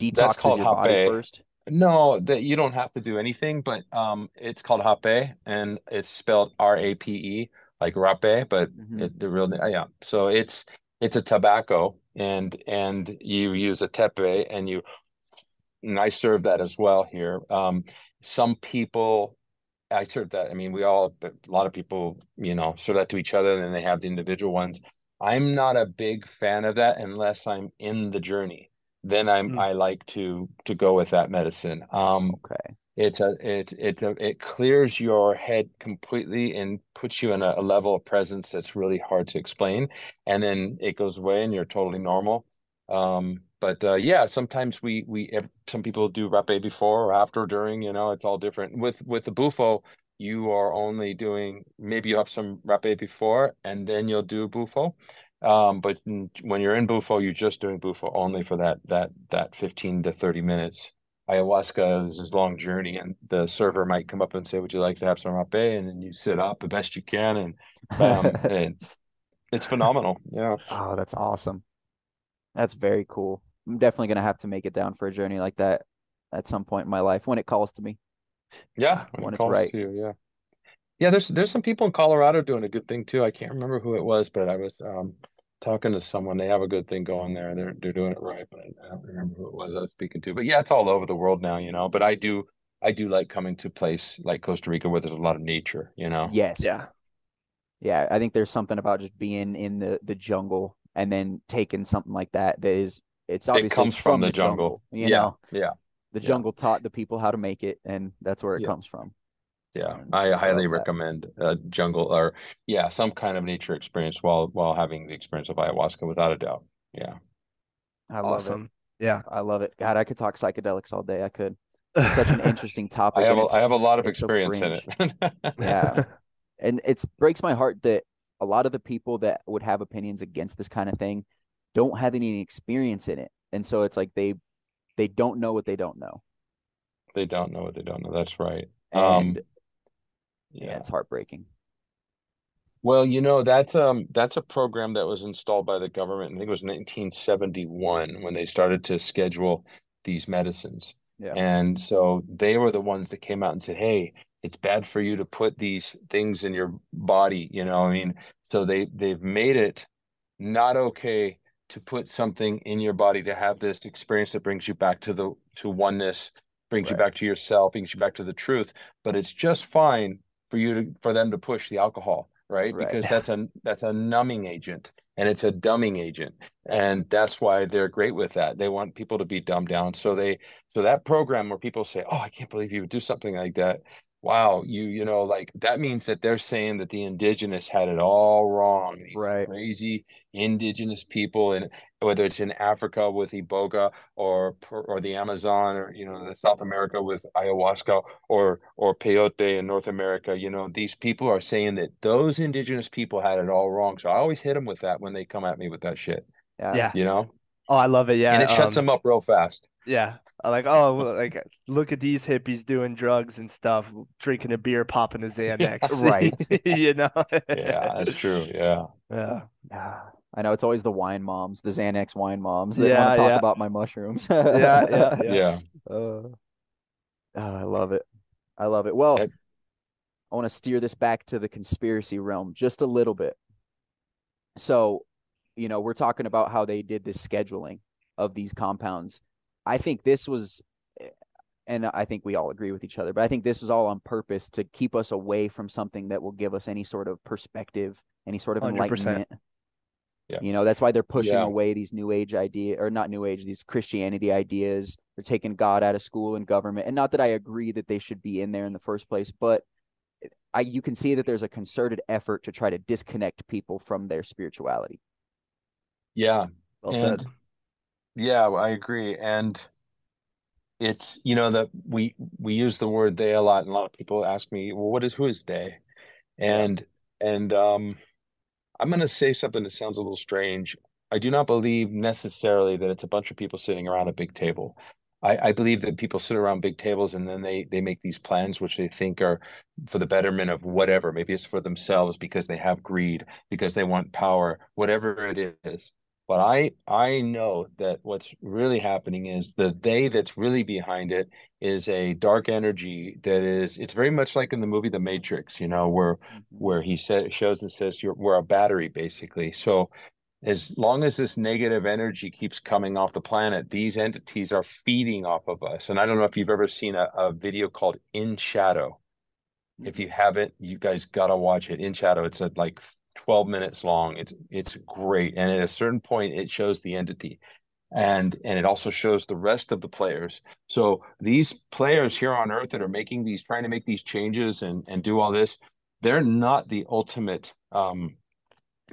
Speaker 1: detoxes your body
Speaker 3: rapé.
Speaker 1: first?
Speaker 3: No, that you don't have to do anything, but um, it's called rapé, and it's spelled R A P E, like rape, but
Speaker 1: Mhm.
Speaker 3: it, the real yeah. So it's it's a tobacco, and and you use a tepe, and you and I serve that as well here. Um, some people, I serve that. I mean, we all, but a lot of people, you know, serve that to each other, and then they have the individual ones. I'm not a big fan of that unless I'm in the journey. Then I'm
Speaker 2: Mm.
Speaker 3: I like to to go with that medicine. Um,
Speaker 1: Okay.
Speaker 3: it's a it's it's a it clears your head completely and puts you in a, a level of presence that's really hard to explain, and then it goes away and you're totally normal. Um, but uh, yeah, sometimes we we some people do rapé before or after or during, you know, it's all different. With with the bufo, you are only doing maybe you have some rapé before and then you'll do bufo. Um, but when you're in bufo, you're just doing bufo only for that that that 15 to 30 minutes ayahuasca is this long journey and the server might come up and say would you like to have some rapé and then you sit up the best you can and bam (laughs) and it's phenomenal yeah
Speaker 1: Oh, that's awesome. That's very cool. I'm definitely gonna have to make it down for a journey like that at some point in my life when it calls to me.
Speaker 3: yeah
Speaker 1: When
Speaker 3: when it
Speaker 1: it's
Speaker 3: calls
Speaker 1: right.
Speaker 3: to you yeah yeah there's there's some people in Colorado doing a good thing too I can't remember who it was but I was um talking to someone they have a good thing going there they're they're doing it right but I, I don't remember who it was I was speaking to but yeah it's all over the world now you know but I do I do like coming to a place like Costa Rica where there's a lot of nature you know
Speaker 1: Yes.
Speaker 2: Yeah.
Speaker 1: Yeah, I think there's something about just being in the the jungle and then taking something like that that is it's obviously
Speaker 3: it comes from, the jungle,
Speaker 1: you
Speaker 3: yeah
Speaker 1: know.
Speaker 3: yeah
Speaker 1: The
Speaker 3: Yeah.
Speaker 1: jungle taught the people how to make it, and that's where it
Speaker 3: Yeah.
Speaker 1: comes from.
Speaker 3: Yeah,
Speaker 1: And
Speaker 3: I
Speaker 1: I
Speaker 3: highly recommend a jungle or yeah, some kind of nature experience while while having the experience of ayahuasca without a doubt. Yeah.
Speaker 1: I love it.
Speaker 2: Yeah.
Speaker 1: I love it. God, I could talk psychedelics all day. I could. it's such an (laughs) interesting topic.
Speaker 3: I have
Speaker 1: and
Speaker 3: a, have a lot of
Speaker 1: it's so
Speaker 3: experience in it. (laughs)
Speaker 1: Yeah. and it breaks my heart that a lot of the people that would have opinions against this kind of thing don't have any experience in it and so it's like they they don't know what they don't know
Speaker 3: They don't know what they don't know. That's right.
Speaker 1: and
Speaker 3: Um,
Speaker 1: yeah.
Speaker 3: yeah.
Speaker 1: it's heartbreaking
Speaker 3: Well, you know, that's um that's a program that was installed by the government. I think it was 1971 when they started to schedule these medicines.
Speaker 1: yeah
Speaker 3: And so they were the ones that came out and said, "Hey, it's bad for you to put these things in your body." You know, I mean, so they they've made it not okay to put something in your body to have this experience that brings you back to the to oneness, brings you back to yourself, brings you back to the truth. But it's just fine for you to for them to push the alcohol, right?
Speaker 1: Right.
Speaker 3: Because (laughs) that's a that's a numbing agent and it's a dumbing agent. And that's why they're great with that. They want people to be dumbed down. So they so that program where people say, "Oh, I can't believe you would do something like that." Wow, you you know, like that means that they're saying that the indigenous had it all wrong. These
Speaker 1: Right.
Speaker 3: crazy indigenous people, and whether it's in Africa with Iboga or or the Amazon, or you know, the South America with ayahuasca, or or peyote in North America, you know, these people are saying that those indigenous people had it all wrong. So I always hit them with that when they come at me with that shit,
Speaker 1: yeah
Speaker 2: Yeah.
Speaker 3: you know,
Speaker 2: Oh, I love it. Yeah.
Speaker 3: and it shuts
Speaker 2: um,
Speaker 3: them up real fast.
Speaker 2: Yeah. I Like, oh, like look at these hippies doing drugs and stuff, drinking a beer, popping a (laughs) Xanax. (laughs)
Speaker 1: Right.
Speaker 2: You know?
Speaker 3: Yeah, that's true. Yeah.
Speaker 2: Yeah.
Speaker 1: Yeah. I know it's always the wine moms, the Xanax wine moms that
Speaker 2: Yeah,
Speaker 1: want to talk
Speaker 2: yeah.
Speaker 1: about my mushrooms. (laughs)
Speaker 2: Yeah, yeah, yeah.
Speaker 3: Yeah.
Speaker 1: Uh, oh, I love it. I love it. Well,
Speaker 3: Yep.
Speaker 1: I want to steer this back to the conspiracy realm just a little bit. So, you know, we're talking about how they did this scheduling of these compounds. I think this was, and I think we all agree with each other, but I think this was all on purpose to keep us away from something that will give us any sort of perspective, any sort of
Speaker 2: 100%.
Speaker 1: enlightenment.
Speaker 3: Yeah.
Speaker 1: You know, that's why they're pushing
Speaker 3: Yeah.
Speaker 1: away these new age idea or not new age, these Christianity ideas. They're taking God out of school and government. And not that I agree that they should be in there in the first place, but I you can see that there's a concerted effort to try to disconnect people from their spirituality.
Speaker 3: Yeah.
Speaker 2: Well
Speaker 3: And-
Speaker 2: said.
Speaker 3: Yeah, I agree. And it's, you know, that we we use the word they a lot, and a lot of people ask me, well, what is who is they? And and um I'm gonna say something that sounds a little strange. I do not believe necessarily that it's a bunch of people sitting around a big table. I, I believe that people sit around big tables and then they they make these plans which they think are for the betterment of whatever. Maybe it's for themselves because they have greed, because they want power, whatever it is. But I I know that what's really happening is the they that's really behind it is a dark energy that is it's very much like in the movie The Matrix, you know, where mm-hmm. where he said shows and says you're we're a battery basically. So as long as this negative energy keeps coming off the planet, these entities are feeding off of us. And I don't know if you've ever seen a, a video called In Shadow. If mm-hmm. you haven't, you guys gotta watch it. In Shadow, it's a, like 12 minutes long. It's it's great. And at a certain point, it shows the entity. And and it also shows the rest of the players. So these players here on Earth that are making these, trying to make these changes and and do all this, they're not the ultimate um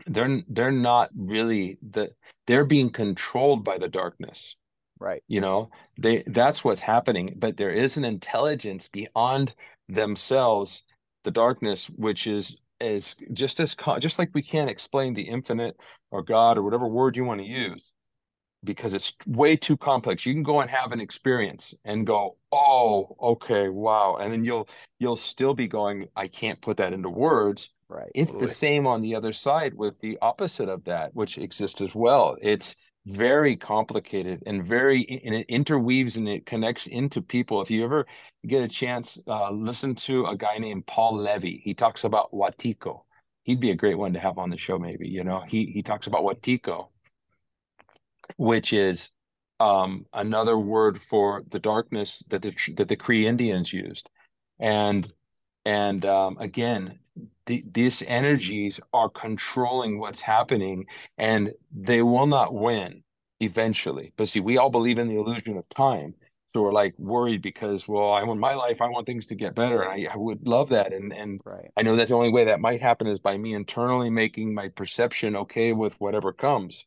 Speaker 3: they're they're not really the they're being controlled by the darkness
Speaker 1: Right.
Speaker 3: you know they that's what's happening but there is an intelligence beyond themselves the darkness which is is just as just like we can't explain the infinite or god or whatever word you want to use because it's way too complex you can go and have an experience and go oh okay wow and then you'll you'll still be going i can't put that into words
Speaker 1: Right.
Speaker 3: it's
Speaker 2: Totally.
Speaker 3: the same on the other side with the opposite of that, which exists as well. It's very complicated and very, and it interweaves and it connects into people. If you ever get a chance, uh, listen to a guy named Paul Levy. He talks about Wetiko. He'd be a great one to have on the show, maybe. You know, he he talks about Wetiko, which is um, another word for the darkness that the that the Cree Indians used, and and um, again, the, these energies are controlling what's happening, and they will not win eventually. But see, we all believe in the illusion of time, so we're like worried because, well, I want my life, I want things to get better, and I, I would love that, and and
Speaker 1: Right.
Speaker 3: I know that the only way that might happen is by me internally making my perception okay with whatever comes.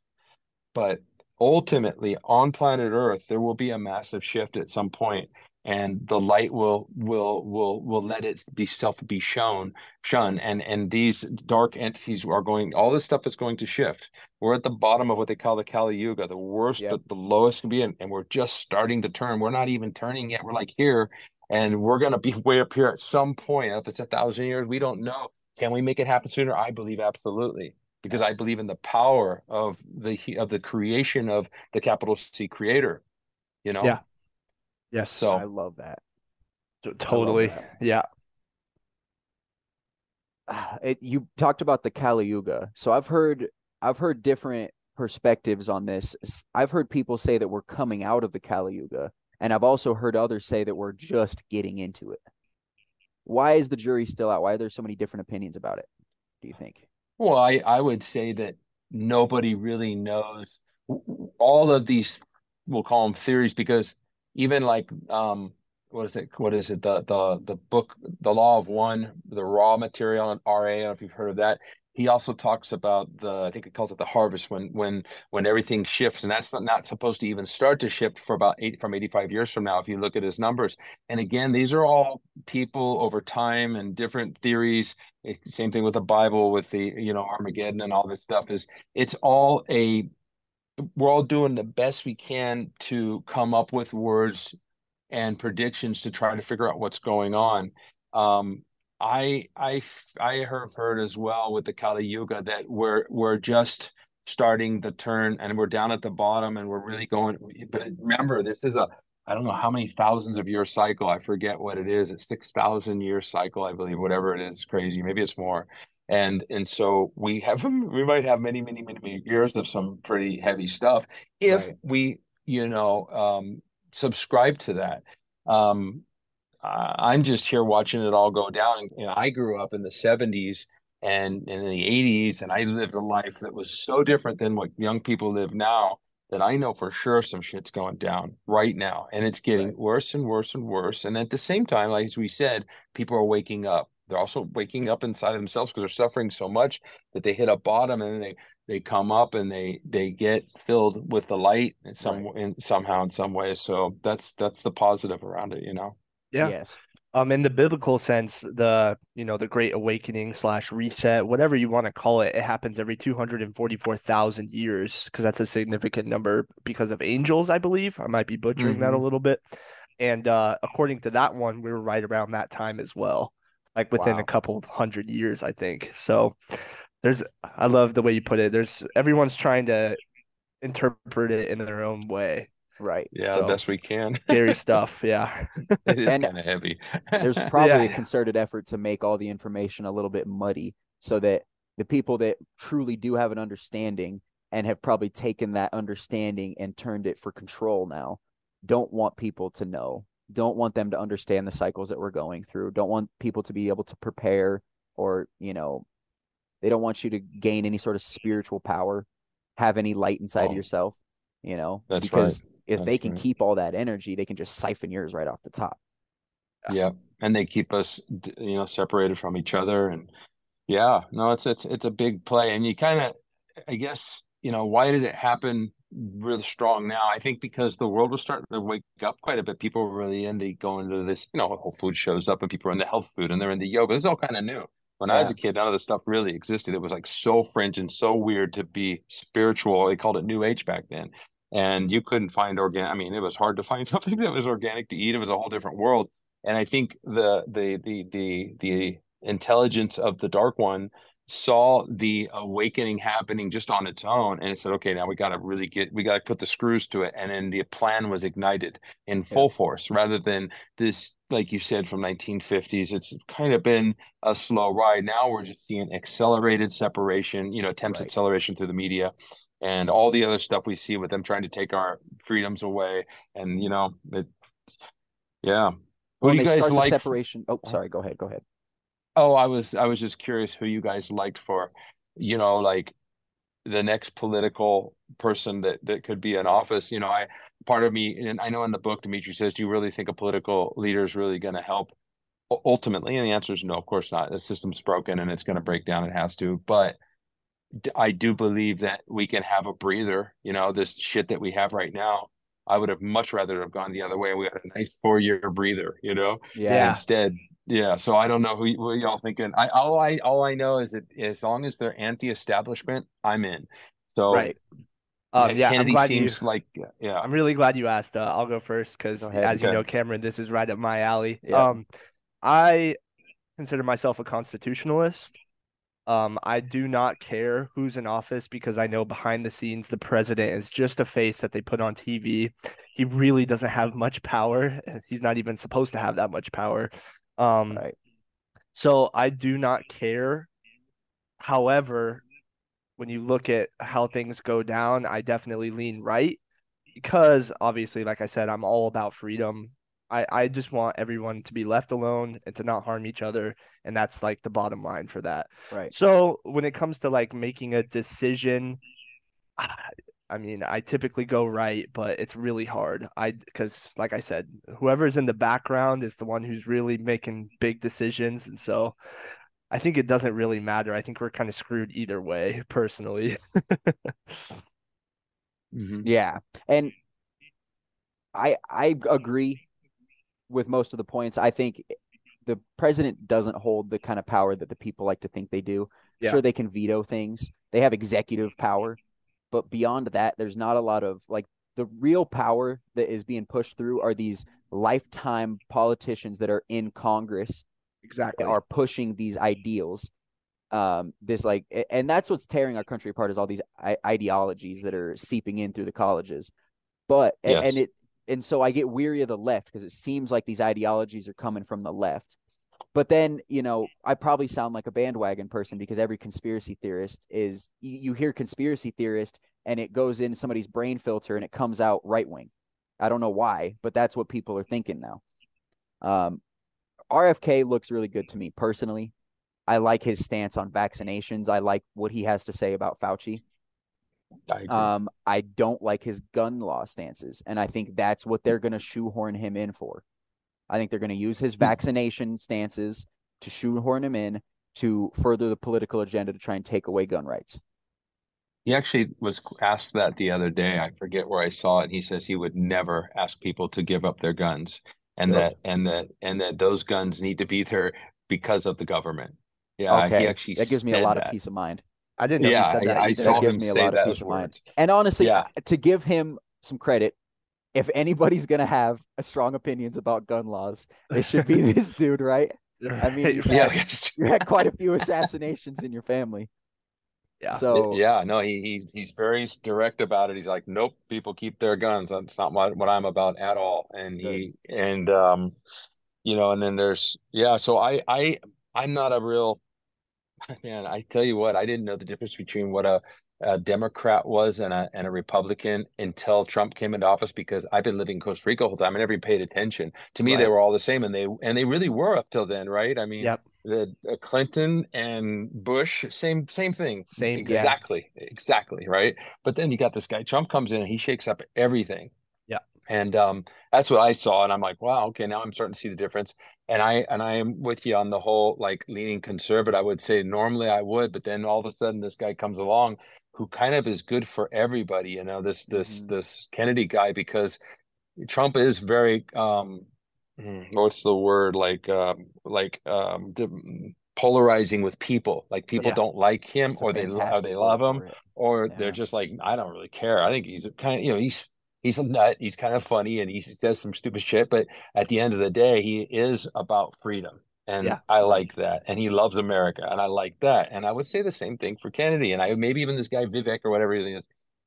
Speaker 3: But ultimately, on planet Earth, there will be a massive shift at some point. And the light will will will will let it be self be shown shun. And and these dark entities are going all this stuff is going to shift. We're at the bottom of what they call the kali yuga the worst yep. the, the lowest can be and, and we're just starting to turn. We're not even turning yet. We're like here and we're going to be (laughs) way up here at some point. If it's a thousand years we don't know. Can we make it happen sooner? I believe absolutely because i believe in the power of the of the creation of the capital c creator you know?
Speaker 2: Yeah Yes.
Speaker 1: So I love that.
Speaker 2: Totally. That. Yeah. (sighs)
Speaker 1: It, you talked about the Kali Yuga. So I've heard I've heard different perspectives on this. I've heard people say that we're coming out of the Kali Yuga, and I've also heard others say that we're just getting into it. Why is the jury still out? Why are there so many different opinions about it? Do you think?
Speaker 3: Well, I, I would say that nobody really knows all of these, we'll call them theories, because even like um what is it what is it the the the book the law of one the Ra material on ra i don't know if you've heard of that. He also talks about the i think it calls it the harvest when when when everything shifts and that's not, not supposed to even start to shift for about eight from 85 years from now if you look at his numbers. And again these are all people over time and different theories. Same thing with the bible with the you know armageddon and all this stuff is it's all a we're all doing the best we can to come up with words and predictions to try to figure out what's going on. Um, I I I have heard as well with the Kali Yuga that we're we're just starting the turn and we're down at the bottom and we're really going. But remember, this is a I don't know how many thousands of year cycle. I forget what it is. It's six thousand year cycle, I believe. Whatever it is, crazy. Maybe it's more and and so we have (laughs) we might have many many many, many years of some pretty heavy stuff if right. we you know um, subscribe to that. Um, i'm just here watching it all go down. And, i grew up in the 70s and, and in the 80s and i lived a life that was so different than what young people live now that i know for sure some shit's going down right now. And it's getting right. worse and worse and worse. And at the same time like as we said people are waking up they're also waking up inside of themselves because they're suffering so much that they hit a bottom and then they they come up and they they get filled with the light in some right. in somehow in some way so that's that's the positive around it you know
Speaker 2: yeah yes um in the biblical sense the you know the great awakening slash reset whatever you want to call it it happens every 244,000 years because that's a significant number because of angels i believe i might be butchering mm-hmm. that a mm-hmm. little bit and uh according to that one we were right around that time as well like within wow. a couple hundred years, I think. So there's I love the way you put it. There's everyone's trying to interpret it in their own way.
Speaker 1: Right.
Speaker 3: Yeah, so, best we can.
Speaker 2: scary (laughs) stuff. Yeah. (laughs)
Speaker 3: it is kind of heavy.
Speaker 1: there's (laughs) probably yeah. a concerted effort to make all the information a little bit muddy so that the people that truly do have an understanding and have probably taken that understanding and turned it for control now don't want people to know don't want them to understand the cycles that we're going through don't want people to be able to prepare or you know they don't want you to gain any sort of spiritual power have any light inside oh, of yourself you know
Speaker 3: that's
Speaker 1: because
Speaker 3: right.
Speaker 1: if
Speaker 3: that's
Speaker 1: they can right. keep all that energy they can just siphon yours right off the top
Speaker 3: yeah and they keep us you know separated from each other and yeah no it's it's it's a big play and you kind of i guess you know why did it happen really strong now. I think because the world was starting to wake up quite a bit. People were really into going to this, you know, Whole Food shows up and people are into health food and they're into yoga. This is all kind of new. When yeah. I was a kid, none of this stuff really existed. It was like so fringe and so weird to be spiritual. They called it New Age back then. And you couldn't find organic. I mean, it was hard to find (laughs) something that was organic to eat. It was a whole different world. And I think the the the the the intelligence of the dark one saw the awakening happening just on its own and it said okay now we got to really get we got to put the screws to it and then the plan was ignited in full yeah. force rather than this like you said from 1950s it's kind of been a slow ride now we're just seeing accelerated separation you know attempts right. acceleration through the media and all the other stuff we see with them trying to take our freedoms away and you know it yeah
Speaker 1: what do you guys like separation oh sorry go ahead go ahead
Speaker 3: Oh, I was I was just curious who you guys liked for, you know, like the next political person that that could be in office. You know, I part of me, and I know in the book Dimitri says, do you really think a political leader is really going to help ultimately? And the answer is no, of course not. The system's broken and it's going to break down. It has to, but I do believe that we can have a breather. You know, this shit that we have right now I would have much rather have gone the other way. We had a nice four year breather, you know.
Speaker 1: Yeah.
Speaker 3: Instead, yeah. So I don't know who what y'all thinking. I all I all I know is that as long as they're anti-establishment, I'm in. So
Speaker 2: Right. Um, yeah, I'm
Speaker 3: Kennedy
Speaker 2: glad you.
Speaker 3: like yeah.
Speaker 2: I'm really glad you asked. Uh, I'll go first because,
Speaker 1: Go ahead.
Speaker 2: as you know, Cameron, this is right up my alley.
Speaker 1: Yeah.
Speaker 2: Um, I consider myself a constitutionalist. Um, I do not care who's in office because I know behind the scenes the president is just a face that they put on TV. He really doesn't have much power. He's not even supposed to have that much power. Um,
Speaker 1: Right.
Speaker 2: so I do not care. However, when you look at how things go down, I definitely lean right because obviously, like I said, I'm all about freedom. I, I just want everyone to be left alone and to not harm each other. And that's like the bottom line for that.
Speaker 1: Right.
Speaker 2: So when it comes to like making a decision, I, I mean, I typically go right, but it's really hard. I because like I said, whoever's in the background is the one who's really making big decisions, and so I think it doesn't really matter. I think we're kind of screwed either way, (laughs) personally.
Speaker 3: Mhm.
Speaker 1: Yeah. And I I agree with most of the points. I think the president doesn't hold the kind of power that the people like to think they do.
Speaker 2: Yeah.
Speaker 1: Sure, they can veto things. They have executive power, but beyond that, there's not a lot of like the real power that is being pushed through are these lifetime politicians that are in Congress
Speaker 2: Exactly.
Speaker 1: are pushing these ideals um this like and that's what's tearing our country apart is all these I- ideologies that are seeping in through the colleges but
Speaker 3: Yes.
Speaker 1: and it and so i get weary of the left because it seems like these ideologies are coming from the left but then you know i probably sound like a bandwagon person because every conspiracy theorist is you, you hear conspiracy theorist and it goes in somebody's brain filter and it comes out right wing i don't know why but that's what people are thinking now um rfk looks really good to me personally I like his stance on vaccinations. I like what he has to say about Fauci.
Speaker 3: I.
Speaker 1: Um, I don't like his gun law stances, and I think that's what they're going to shoehorn him in for. I think they're going to use his hmm. vaccination stances to shoehorn him in to further the political agenda to try and take away gun rights.
Speaker 3: He actually was asked that the other day. I forget where I saw it. He says he would never ask people to give up their guns, and
Speaker 1: Yep.
Speaker 3: that and that and that those guns need to be there because of the government. Yeah, he actually
Speaker 1: that gives me a lot
Speaker 3: that.
Speaker 1: of peace of mind.
Speaker 2: I didn't know you
Speaker 3: Yeah,
Speaker 2: said that
Speaker 3: I, I
Speaker 2: either.
Speaker 3: saw
Speaker 1: gives
Speaker 3: him
Speaker 1: me a
Speaker 3: say
Speaker 1: lot of
Speaker 3: those
Speaker 1: peace of mind. And honestly,
Speaker 3: Yeah.
Speaker 1: to give him some credit, if anybody's going to have a strong opinions about gun laws, (laughs) it should be this dude, right? I mean, you've.
Speaker 3: Yeah,
Speaker 1: had- You had quite a few (laughs) assassinations in your family.
Speaker 2: Yeah.
Speaker 1: So
Speaker 3: yeah, no, he, he's he's very direct about it. He's like, nope, people keep their guns. That's not what, what I'm about at all. And he and um, you know, and then there's yeah. So I I I'm not a real (laughs) man. I tell you what, I didn't know the difference between what a, a Democrat was and a and a Republican until Trump came into office because I've been living in Costa Rica the whole time. I never paid attention. To me, they were all the same, and they and they really were up till then, right? I mean,
Speaker 2: Yep.
Speaker 3: the uh, Clinton and Bush, same same thing.
Speaker 2: Same, yeah.
Speaker 3: exactly, exactly, right? But then you got this guy Trump comes in and he shakes up everything.
Speaker 2: Yeah.
Speaker 3: And um, that's what I saw, and I'm like, wow, okay, now I'm starting to see the difference. And I and I am with you on the whole like leaning conservative. I would say normally I would, but then all of a sudden this guy comes along who kind of is good for everybody. You know, this this
Speaker 1: Mhm.
Speaker 3: this Kennedy guy because Trump is very um hmm, what's the word like um like um di- polarizing with people like people
Speaker 2: Yeah.
Speaker 3: don't like him or they lo- or they love him or
Speaker 1: Yeah.
Speaker 3: they're just like I don't really care I think he's kind of you know he's he's a nut he's kind of funny and he does some stupid shit but at the end of the day he is about freedom and
Speaker 2: Yeah.
Speaker 3: I like that and he loves America and I like that and I would say the same thing for Kennedy and I maybe even this guy Vivek or whatever he is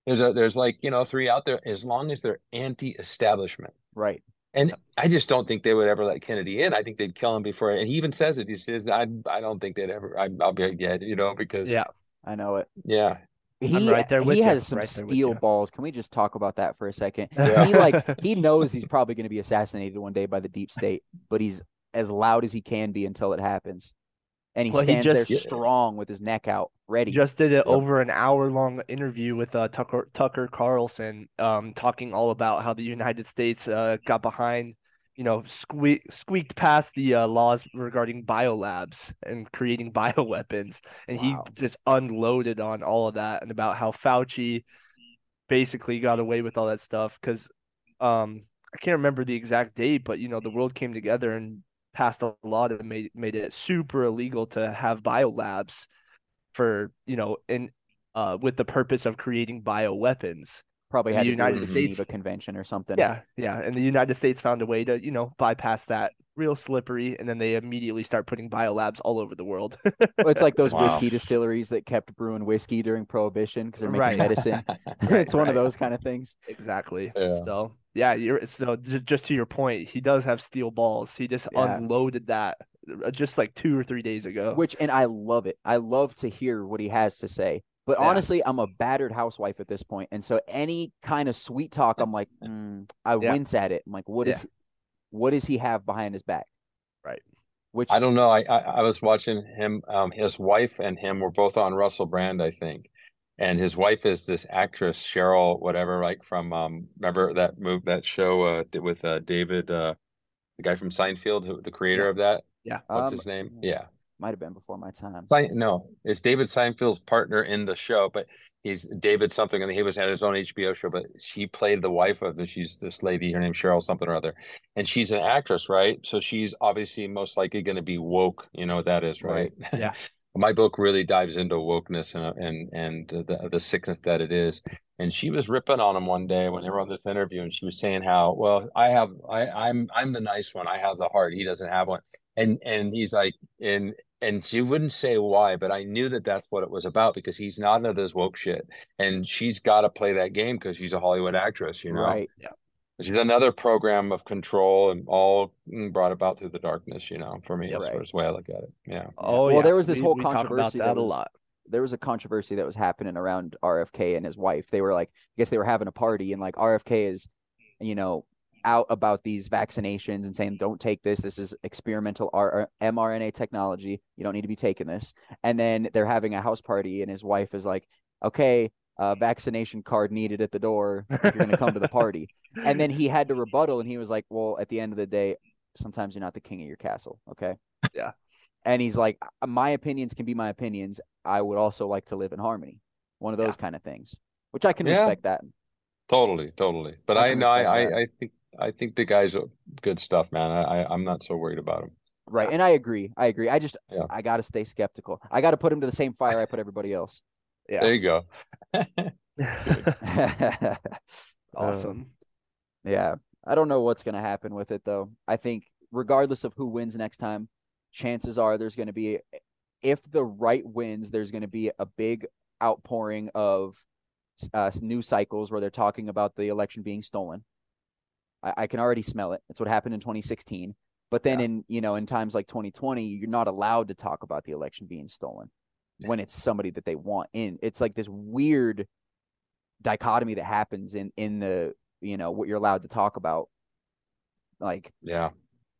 Speaker 3: there's a there's like you know three out there as long as they're anti-establishment
Speaker 1: Right.
Speaker 3: and I just don't think they would ever let Kennedy in. I think they'd kill him before. And he even says it. He says, "I I don't think they'd ever. I, I'll be dead." You know, because
Speaker 2: Yeah.
Speaker 1: I know it.
Speaker 3: yeah,
Speaker 1: He
Speaker 2: right there with
Speaker 1: he
Speaker 2: you,
Speaker 1: has some
Speaker 2: right
Speaker 1: steel balls. Can we just talk about that for a second?
Speaker 3: Yeah.
Speaker 1: He like (laughs) he knows he's probably going to be assassinated one day by the deep state, but he's as loud as he can be until it happens. And he
Speaker 2: Well, he
Speaker 1: stands
Speaker 2: just-
Speaker 1: there strong with his neck out, ready.
Speaker 2: Just did an
Speaker 3: Yep.
Speaker 2: over an hour long interview with uh, Tucker Tucker Carlson, um, talking all about how the United States uh, got behind, you know, squeak, squeaked past the uh, laws regarding biolabs and creating (laughs) bioweapons, and
Speaker 1: Wow.
Speaker 2: he just unloaded on all of that and about how Fauci basically got away with all that stuff because um I can't remember the exact date, but you know the world came together and passed a law that made made it super illegal to have biolabs for you know in uh with the purpose of creating bioweapons.
Speaker 1: Probably had to
Speaker 2: United
Speaker 1: do the
Speaker 2: States-
Speaker 1: Geneva Convention or something.
Speaker 2: Yeah, yeah, and the United States found a way to you know bypass that real slippery, and then they immediately start putting biolabs all over the world.
Speaker 1: Well, it's like those (laughs)
Speaker 3: Wow.
Speaker 1: whiskey distilleries that kept brewing whiskey during Prohibition because they're making
Speaker 2: Right.
Speaker 1: medicine.
Speaker 2: Right, (laughs) (laughs)
Speaker 1: it's one of those kind of things.
Speaker 2: Exactly.
Speaker 3: Yeah.
Speaker 2: So yeah, you're so just to your point, he does have steel balls. He just
Speaker 1: Yeah.
Speaker 2: unloaded that uh, just like two or three days ago.
Speaker 1: Which and I love it. I love to hear what he has to say. But
Speaker 2: Yeah.
Speaker 1: honestly, I'm a battered housewife at this point, and so any kind of sweet talk, I'm like, mm, I
Speaker 2: Yeah.
Speaker 1: wince at it. I'm like, what is, what does he have behind his back?
Speaker 2: Right.
Speaker 1: Which
Speaker 3: I don't know. I, I I was watching him. Um, his wife and him were both on Russell Brand, I think, and his wife is this actress Cheryl, whatever, like from um, remember that move that show uh with uh David, uh, the guy from Seinfeld, who the creator
Speaker 2: Yeah.
Speaker 3: of that.
Speaker 2: Yeah.
Speaker 3: What's
Speaker 1: Um,
Speaker 3: his name?
Speaker 1: yeah. Might have been before my time.
Speaker 3: No, it's David Seinfeld's partner in the show, but he's David something, and he was at his own HBO show. But she played the wife of the. She's this lady. Her name's Cheryl something or other, and she's an actress, right? So she's obviously most likely going to be woke. You know what that is, right? (laughs)
Speaker 2: Yeah.
Speaker 3: My book really dives into wokeness and and and the the sickness that it is. And she was ripping on him one day when they were on this interview, and she was saying how, well, I have, I, I'm, I'm the nice one. I have the heart. He doesn't have one. And and he's like, and and she wouldn't say why, but I knew that that's what it was about because he's not into this woke shit, and she's got to play that game because she's a Hollywood actress, you know.
Speaker 1: Right. Yeah.
Speaker 3: She's another program of control and all mm, brought about through the darkness, you know. For me,
Speaker 2: Yep.
Speaker 3: that's
Speaker 1: Right.
Speaker 3: the way I look at it. Yeah.
Speaker 2: Oh yeah.
Speaker 1: Well,
Speaker 2: yeah.
Speaker 1: there was this
Speaker 2: We-
Speaker 1: whole
Speaker 2: we talk about
Speaker 1: controversy
Speaker 2: that
Speaker 1: that
Speaker 2: a lot.
Speaker 1: there was a controversy that was happening around RFK and his wife. They were like, I guess they were having a party, and like RFK is, you know, out about these vaccinations and saying, "Don't take this. This is experimental R- mRNA technology. You don't need to be taking this." And then they're having a house party, and his wife is like, "Okay, uh, vaccination card needed at the door if you're going to come to the party." And then he had to rebuttal, and he was like, "Well, at the end of the day, sometimes you're not the king of your castle." Okay.
Speaker 2: Yeah.
Speaker 1: And he's like, "Uh, my opinions can be my opinions. I would also like to live in harmony. One of
Speaker 2: Yeah.
Speaker 1: those kind of things, which I can
Speaker 3: Yeah.
Speaker 1: respect that.
Speaker 3: Totally, totally. But
Speaker 1: I
Speaker 3: I know, I. I, I think, I think the guy's good stuff, man. I, I, I'm not so worried about him.
Speaker 1: Right. And I agree. I agree. I just,
Speaker 3: Yeah.
Speaker 1: I got to stay skeptical. I got to put him to the same fire I put everybody else. (laughs)
Speaker 2: Yeah.
Speaker 3: There you go. (laughs)
Speaker 2: Awesome.
Speaker 1: yeah. I don't know what's going to happen with it, though. I think, regardless of who wins next time, chances are there's going to be, if the right wins, there's going to be a big outpouring of uh, news cycles where they're talking about the election being stolen. I, I can already smell it. That's what happened in 2016. But then
Speaker 2: Yeah.
Speaker 1: in you know in times like 2020, you're not allowed to talk about the election being stolen when it's somebody that they want in. It's like this weird dichotomy that happens in in the you know what you're allowed to talk about like
Speaker 3: Yeah.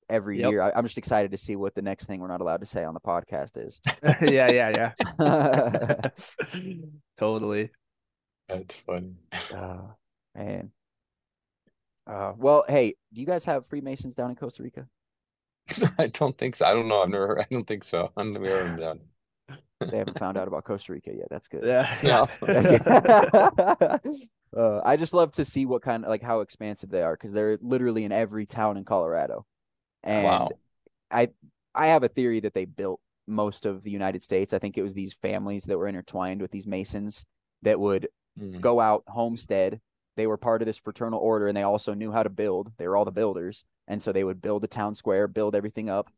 Speaker 1: every
Speaker 2: Yep.
Speaker 1: year. I, I'm just excited to see what the next thing we're not allowed to say on the podcast is. (laughs)
Speaker 2: yeah, yeah, yeah. (laughs) (laughs) totally.
Speaker 3: That's funny.
Speaker 1: Oh, man. Uh, well, hey, do you guys have Freemasons down in Costa Rica? (laughs)
Speaker 3: I don't think so. I don't know. I've never, (laughs) I don't think so. I've never heard him done. (laughs)
Speaker 1: They haven't found out about Costa Rica yet. That's good.
Speaker 2: Yeah.
Speaker 3: No.
Speaker 1: That's good. uh, I just love to see what kind of like how expansive they are because they're literally in every town in Colorado. And
Speaker 3: Wow.
Speaker 1: I I have a theory that they built most of the United States. I think it was these families that were intertwined with these Masons that would
Speaker 3: Mm.
Speaker 1: go out homestead. They were part of this fraternal order and they also knew how to build. They were all the builders. And so they would build a town square, build everything up.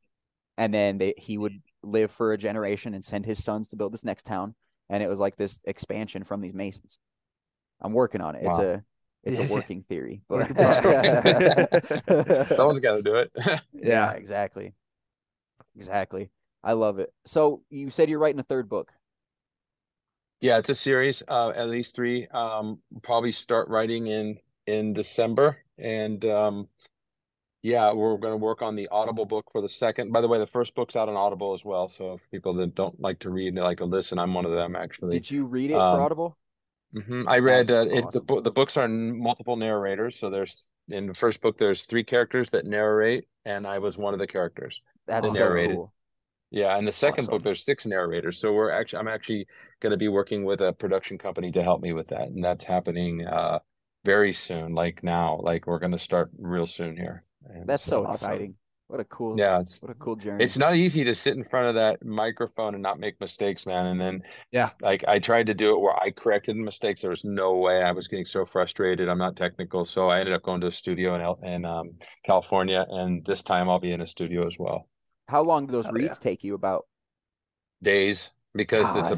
Speaker 1: And then they he would live for a generation and send his sons to build this next town. And it was like this expansion from these Masons. I'm working on it. It's a it's a (laughs) working theory. (laughs) But (laughs)
Speaker 3: Someone's got to do it.
Speaker 1: yeah,
Speaker 2: Yeah.
Speaker 1: exactly. Exactly. I love it. So you said you're writing a third book.
Speaker 3: Yeah, it's a series, uh, at least three. Um, probably start writing in in December, and um, yeah, we're going to work on the Audible book for the second. By the way, the first book's out on Audible as well. So people that don't like to read, they like to listen. I'm one of them actually.
Speaker 1: Did you read it
Speaker 3: Um,
Speaker 1: for Audible?
Speaker 3: hmm I read uh, it's the book. The books are multiple narrators. So there's in the first book, there's three characters that narrate, and I was one of the characters.
Speaker 1: That's so
Speaker 3: narrated.
Speaker 1: cool.
Speaker 3: Yeah, and the second book, there's six narrators. So we're actually, I'm actually going to be working with a production company to help me with that, and that's happening uh very soon, like now, like we're gonna start real soon here. And
Speaker 1: That's so
Speaker 2: awesome.
Speaker 1: exciting. What a cool,
Speaker 3: yeah, it's
Speaker 1: what a cool journey.
Speaker 3: it's not easy to sit in front of that microphone and not make mistakes, man. And then
Speaker 2: Yeah.
Speaker 3: like I tried to do it where I corrected the mistakes. There was no way. I was getting so frustrated. I'm not technical, so I ended up going to a studio in in um, California, and this time I'll be in a studio as well.
Speaker 1: How long do those
Speaker 2: Hell yeah.
Speaker 1: reads take you? About
Speaker 3: days because it's a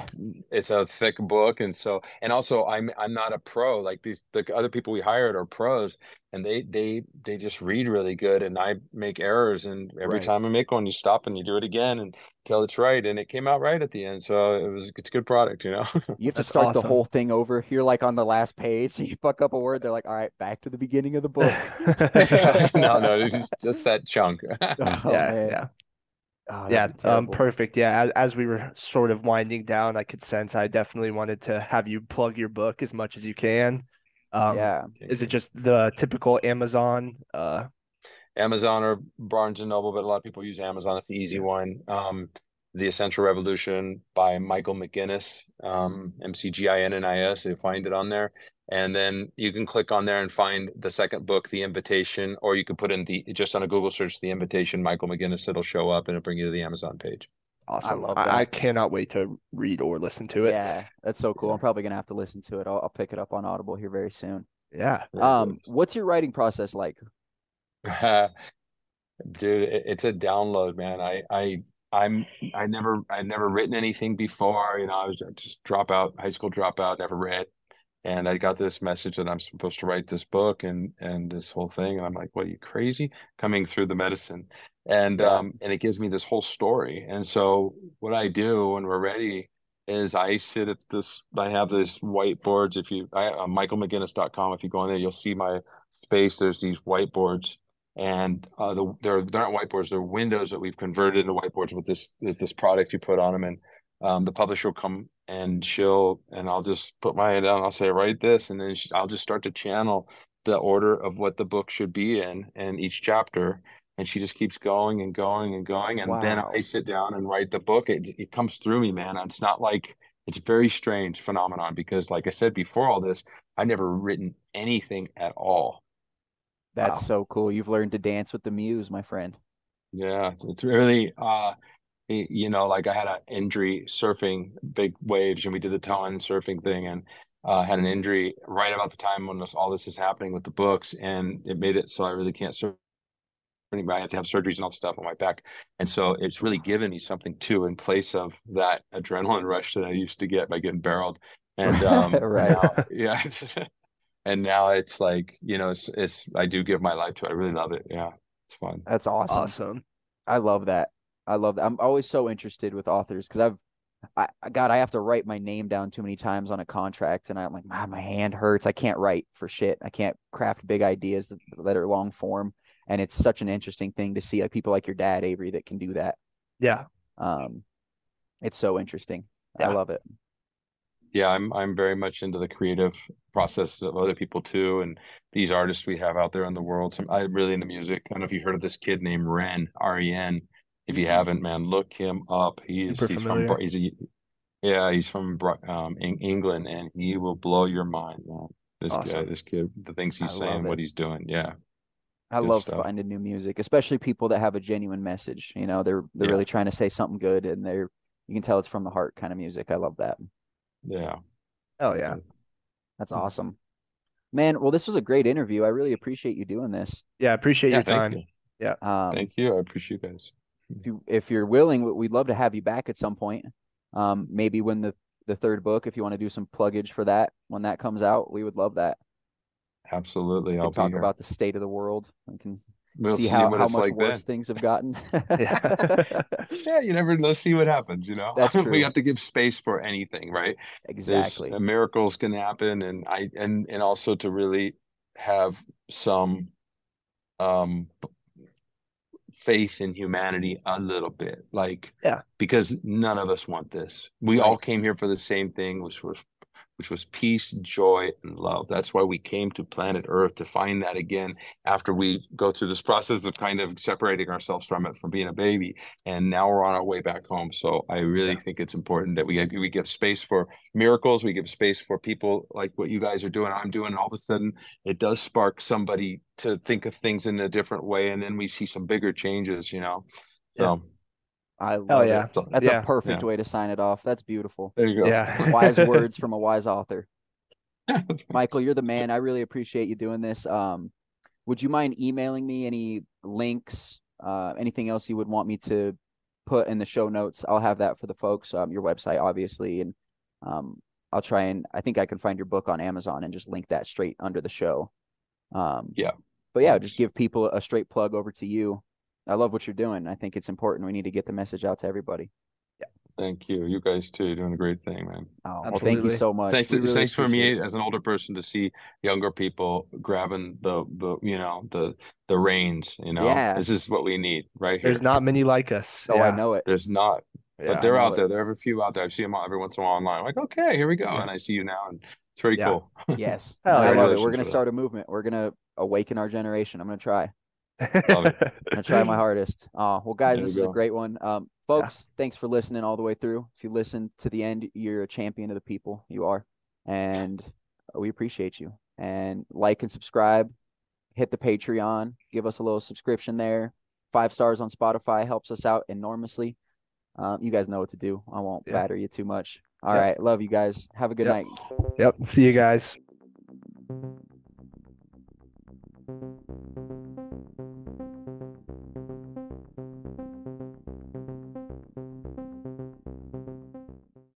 Speaker 3: it's a thick book and so and also I'm I'm not a pro like these the other people we hired are pros and they they they just read really good and I make errors and every
Speaker 1: Right.
Speaker 3: time I make one you stop and you do it again and till it's right and it came out right at the end so it was it's a good product you know (laughs)
Speaker 1: you have to
Speaker 2: That's
Speaker 1: start the whole thing over. You're like on the last page. (laughs) You fuck up a word. They're like, all right, back to the beginning of the book. (laughs)
Speaker 3: no no it's just, just that chunk
Speaker 1: Oh,
Speaker 2: yeah,
Speaker 1: man.
Speaker 2: yeah.
Speaker 1: Oh,
Speaker 2: Yeah, um, perfect. Yeah, as, as we were sort of winding down, I could sense I definitely wanted to have you plug your book as much as you can. Um,
Speaker 1: yeah.
Speaker 2: is it just the typical Amazon? Uh,
Speaker 3: Amazon or Barnes and Noble, but a lot of people use Amazon. It's the easy one. Um, The Essential Revolution by Michael McGinnis, um, M-C-G-I-N-N-I-S. You find it on there. And then you can click on there and find the second book, The Invitation, or you can put in the just on a Google search, The Invitation, Michael McGinnis. It'll show up and it'll bring you to the Amazon page.
Speaker 2: awesome.
Speaker 1: love
Speaker 2: I,
Speaker 1: that.
Speaker 2: I cannot wait to read or listen to it.
Speaker 1: Yeah, that's so cool. I'm probably gonna have to listen to it. I'll, I'll pick it up on Audible here very soon.
Speaker 2: Yeah.
Speaker 1: Um, what's your writing process like? (laughs)
Speaker 3: Dude, it's a download, man. I, I, I'm, I never, I never written anything before. You know, I was just dropout, high school dropout, never read. And I got this message that I'm supposed to write this book and and this whole thing. And I'm like, what are you crazy? Coming through the medicine. And
Speaker 1: Yeah.
Speaker 3: um and it gives me this whole story. And so what I do when we're ready is I sit at this, I have this whiteboards. If you, I, uh, michaelmcginnis.com, if you go in there, you'll see my space. There's these whiteboards and uh, the, they're they're not whiteboards. They're windows that we've converted into whiteboards with this with this product you put on them, and um, the publisher will come and she'll and I'll just put my hand down. I'll say write this, and then she, I'll just start to channel the order of what the book should be in and each chapter. And she just keeps going and going and going, and then I sit down and write the book. It it comes through me, man. It's not like it's a very strange phenomenon because, like I said before, all this I never written anything at all.
Speaker 1: That's
Speaker 2: Wow.
Speaker 1: so cool. You've learned to dance with the muse, my friend.
Speaker 3: Yeah, it's, it's really uh you know, like I had an injury surfing big waves and we did the ton surfing thing and uh had an injury right about the time when this, all this is happening with the books and it made it so I really can't surf anymore. I have to have surgeries and all the stuff on my back. And so it's really given me something too in place of that adrenaline rush that I used to get by getting barreled. (laughs) And um
Speaker 1: Right.
Speaker 3: now, (laughs) yeah. (laughs) And now it's like, you know, it's it's I do give my life to it. I really love it. Yeah. It's fun.
Speaker 1: That's awesome.
Speaker 2: Awesome.
Speaker 1: I love that. I love that. I'm always so interested with authors because I've, I, I- God, I have to write my name down too many times on a contract, and I'm like, man, my hand hurts. I can't write for shit. I can't craft big ideas that, that are long form, and it's such an interesting thing to see like people like your dad, Avery, that can do that.
Speaker 2: Yeah.
Speaker 1: Um, it's so interesting. I love it.
Speaker 3: yeah, I'm I'm very much into the creative process of other people too, and these artists we have out there in the world. Some I'm really into music. I don't know if you heard of this kid named Ren R E N. If you haven't, man, look him up. He is he's
Speaker 2: familiar.
Speaker 3: from Br- he's a yeah he's from um in England, and he will blow your mind, man. This guy, this kid, the things he's
Speaker 1: I
Speaker 3: saying, what he's doing, yeah,
Speaker 1: I
Speaker 3: Good
Speaker 1: love
Speaker 3: stuff.
Speaker 1: finding new music, especially people that have a genuine message. You know, they're they're
Speaker 3: Yeah.
Speaker 1: really trying to say something good, and they're you can tell it's from the heart kind of music. I love that.
Speaker 3: yeah.
Speaker 2: Oh yeah.
Speaker 1: That's awesome. Man, well, this was a great interview. I really appreciate you doing this.
Speaker 2: Yeah. Appreciate
Speaker 3: Yeah,
Speaker 2: your time.
Speaker 3: you.
Speaker 1: Um,
Speaker 3: Thank you. I appreciate you guys.
Speaker 1: If you if you're willing, we- we'd love to have you back at some point. Um, maybe when the the third book, if you want to do some pluggage for that when that comes out, we would love that.
Speaker 3: Absolutely. I'll
Speaker 1: talk about the state of the world. We can
Speaker 3: We'll
Speaker 1: see
Speaker 3: see
Speaker 1: how, how much
Speaker 3: like then.
Speaker 1: worse things have gotten. (laughs) (laughs)
Speaker 2: Yeah.
Speaker 3: Yeah, you never know. See what happens, you know?
Speaker 1: That's (laughs) true.
Speaker 3: We have to give space for anything, right?
Speaker 1: exactly.
Speaker 3: There's miracles can happen, and I and and also to really have some um faith in humanity a little bit, like
Speaker 2: Yeah.
Speaker 3: because none of us want this. We
Speaker 1: Right.
Speaker 3: all came here for the same thing, which was which was peace, joy, and love. That's why we came to planet Earth to find that again after we go through this process of kind of separating ourselves from it from being a baby. And now we're on our way back home. So I really yeah. think it's important that we we give space for miracles, we give space for people like what you guys are doing, I'm doing. All of a sudden, it does spark somebody to think of things in a different way, and then we see some bigger changes. You know,
Speaker 1: so. Yeah. I love yeah. it. That's yeah. a perfect yeah. way to sign it off. That's beautiful.
Speaker 3: There you go.
Speaker 1: Yeah. (laughs) wise words from a wise author. (laughs) Michael, you're the man. I really appreciate you doing this. Um, would you mind emailing me any links, uh, anything else you would want me to put in the show notes? I'll have that for the folks. Um, your website, obviously, and um, I'll try and I think I can find your book on Amazon and just link that straight under the show. Um,
Speaker 3: yeah.
Speaker 1: But yeah, just give people a straight plug over to you I love what you're doing. I think it's important. We need to get the message out to everybody.
Speaker 3: Yeah. Thank you. You guys too, doing a great thing, man.
Speaker 1: Oh, well, thank you so much.
Speaker 3: Thanks, really thanks for me it. as an older person to see younger people grabbing the the you know the the reins. You know, yeah. this is what we need right
Speaker 2: here. There's not many like us.
Speaker 1: Oh, yeah. I know it.
Speaker 3: There's not. Yeah, but they're out there. There are a few out there. I see them every once in a while online. I'm like, okay, here we go. Yeah. And I see you now, and it's pretty cool.
Speaker 1: yes, (laughs) I love it. We're gonna start a movement. We're gonna awaken our generation. I'm gonna try. (laughs) I try my hardest. Uh, well, guys, there this is go. a great one. Um, folks, yeah. thanks for listening all the way through. If you listen to the end, you're a champion of the people. You are. And we appreciate you. And like and subscribe, hit the Patreon, give us a little subscription there. Five stars on Spotify helps us out enormously. Um, you guys know what to do. I won't yeah. batter you too much. All yep. right, Love you guys. Have a good
Speaker 2: yep.
Speaker 1: night.
Speaker 2: Yep. See you guys.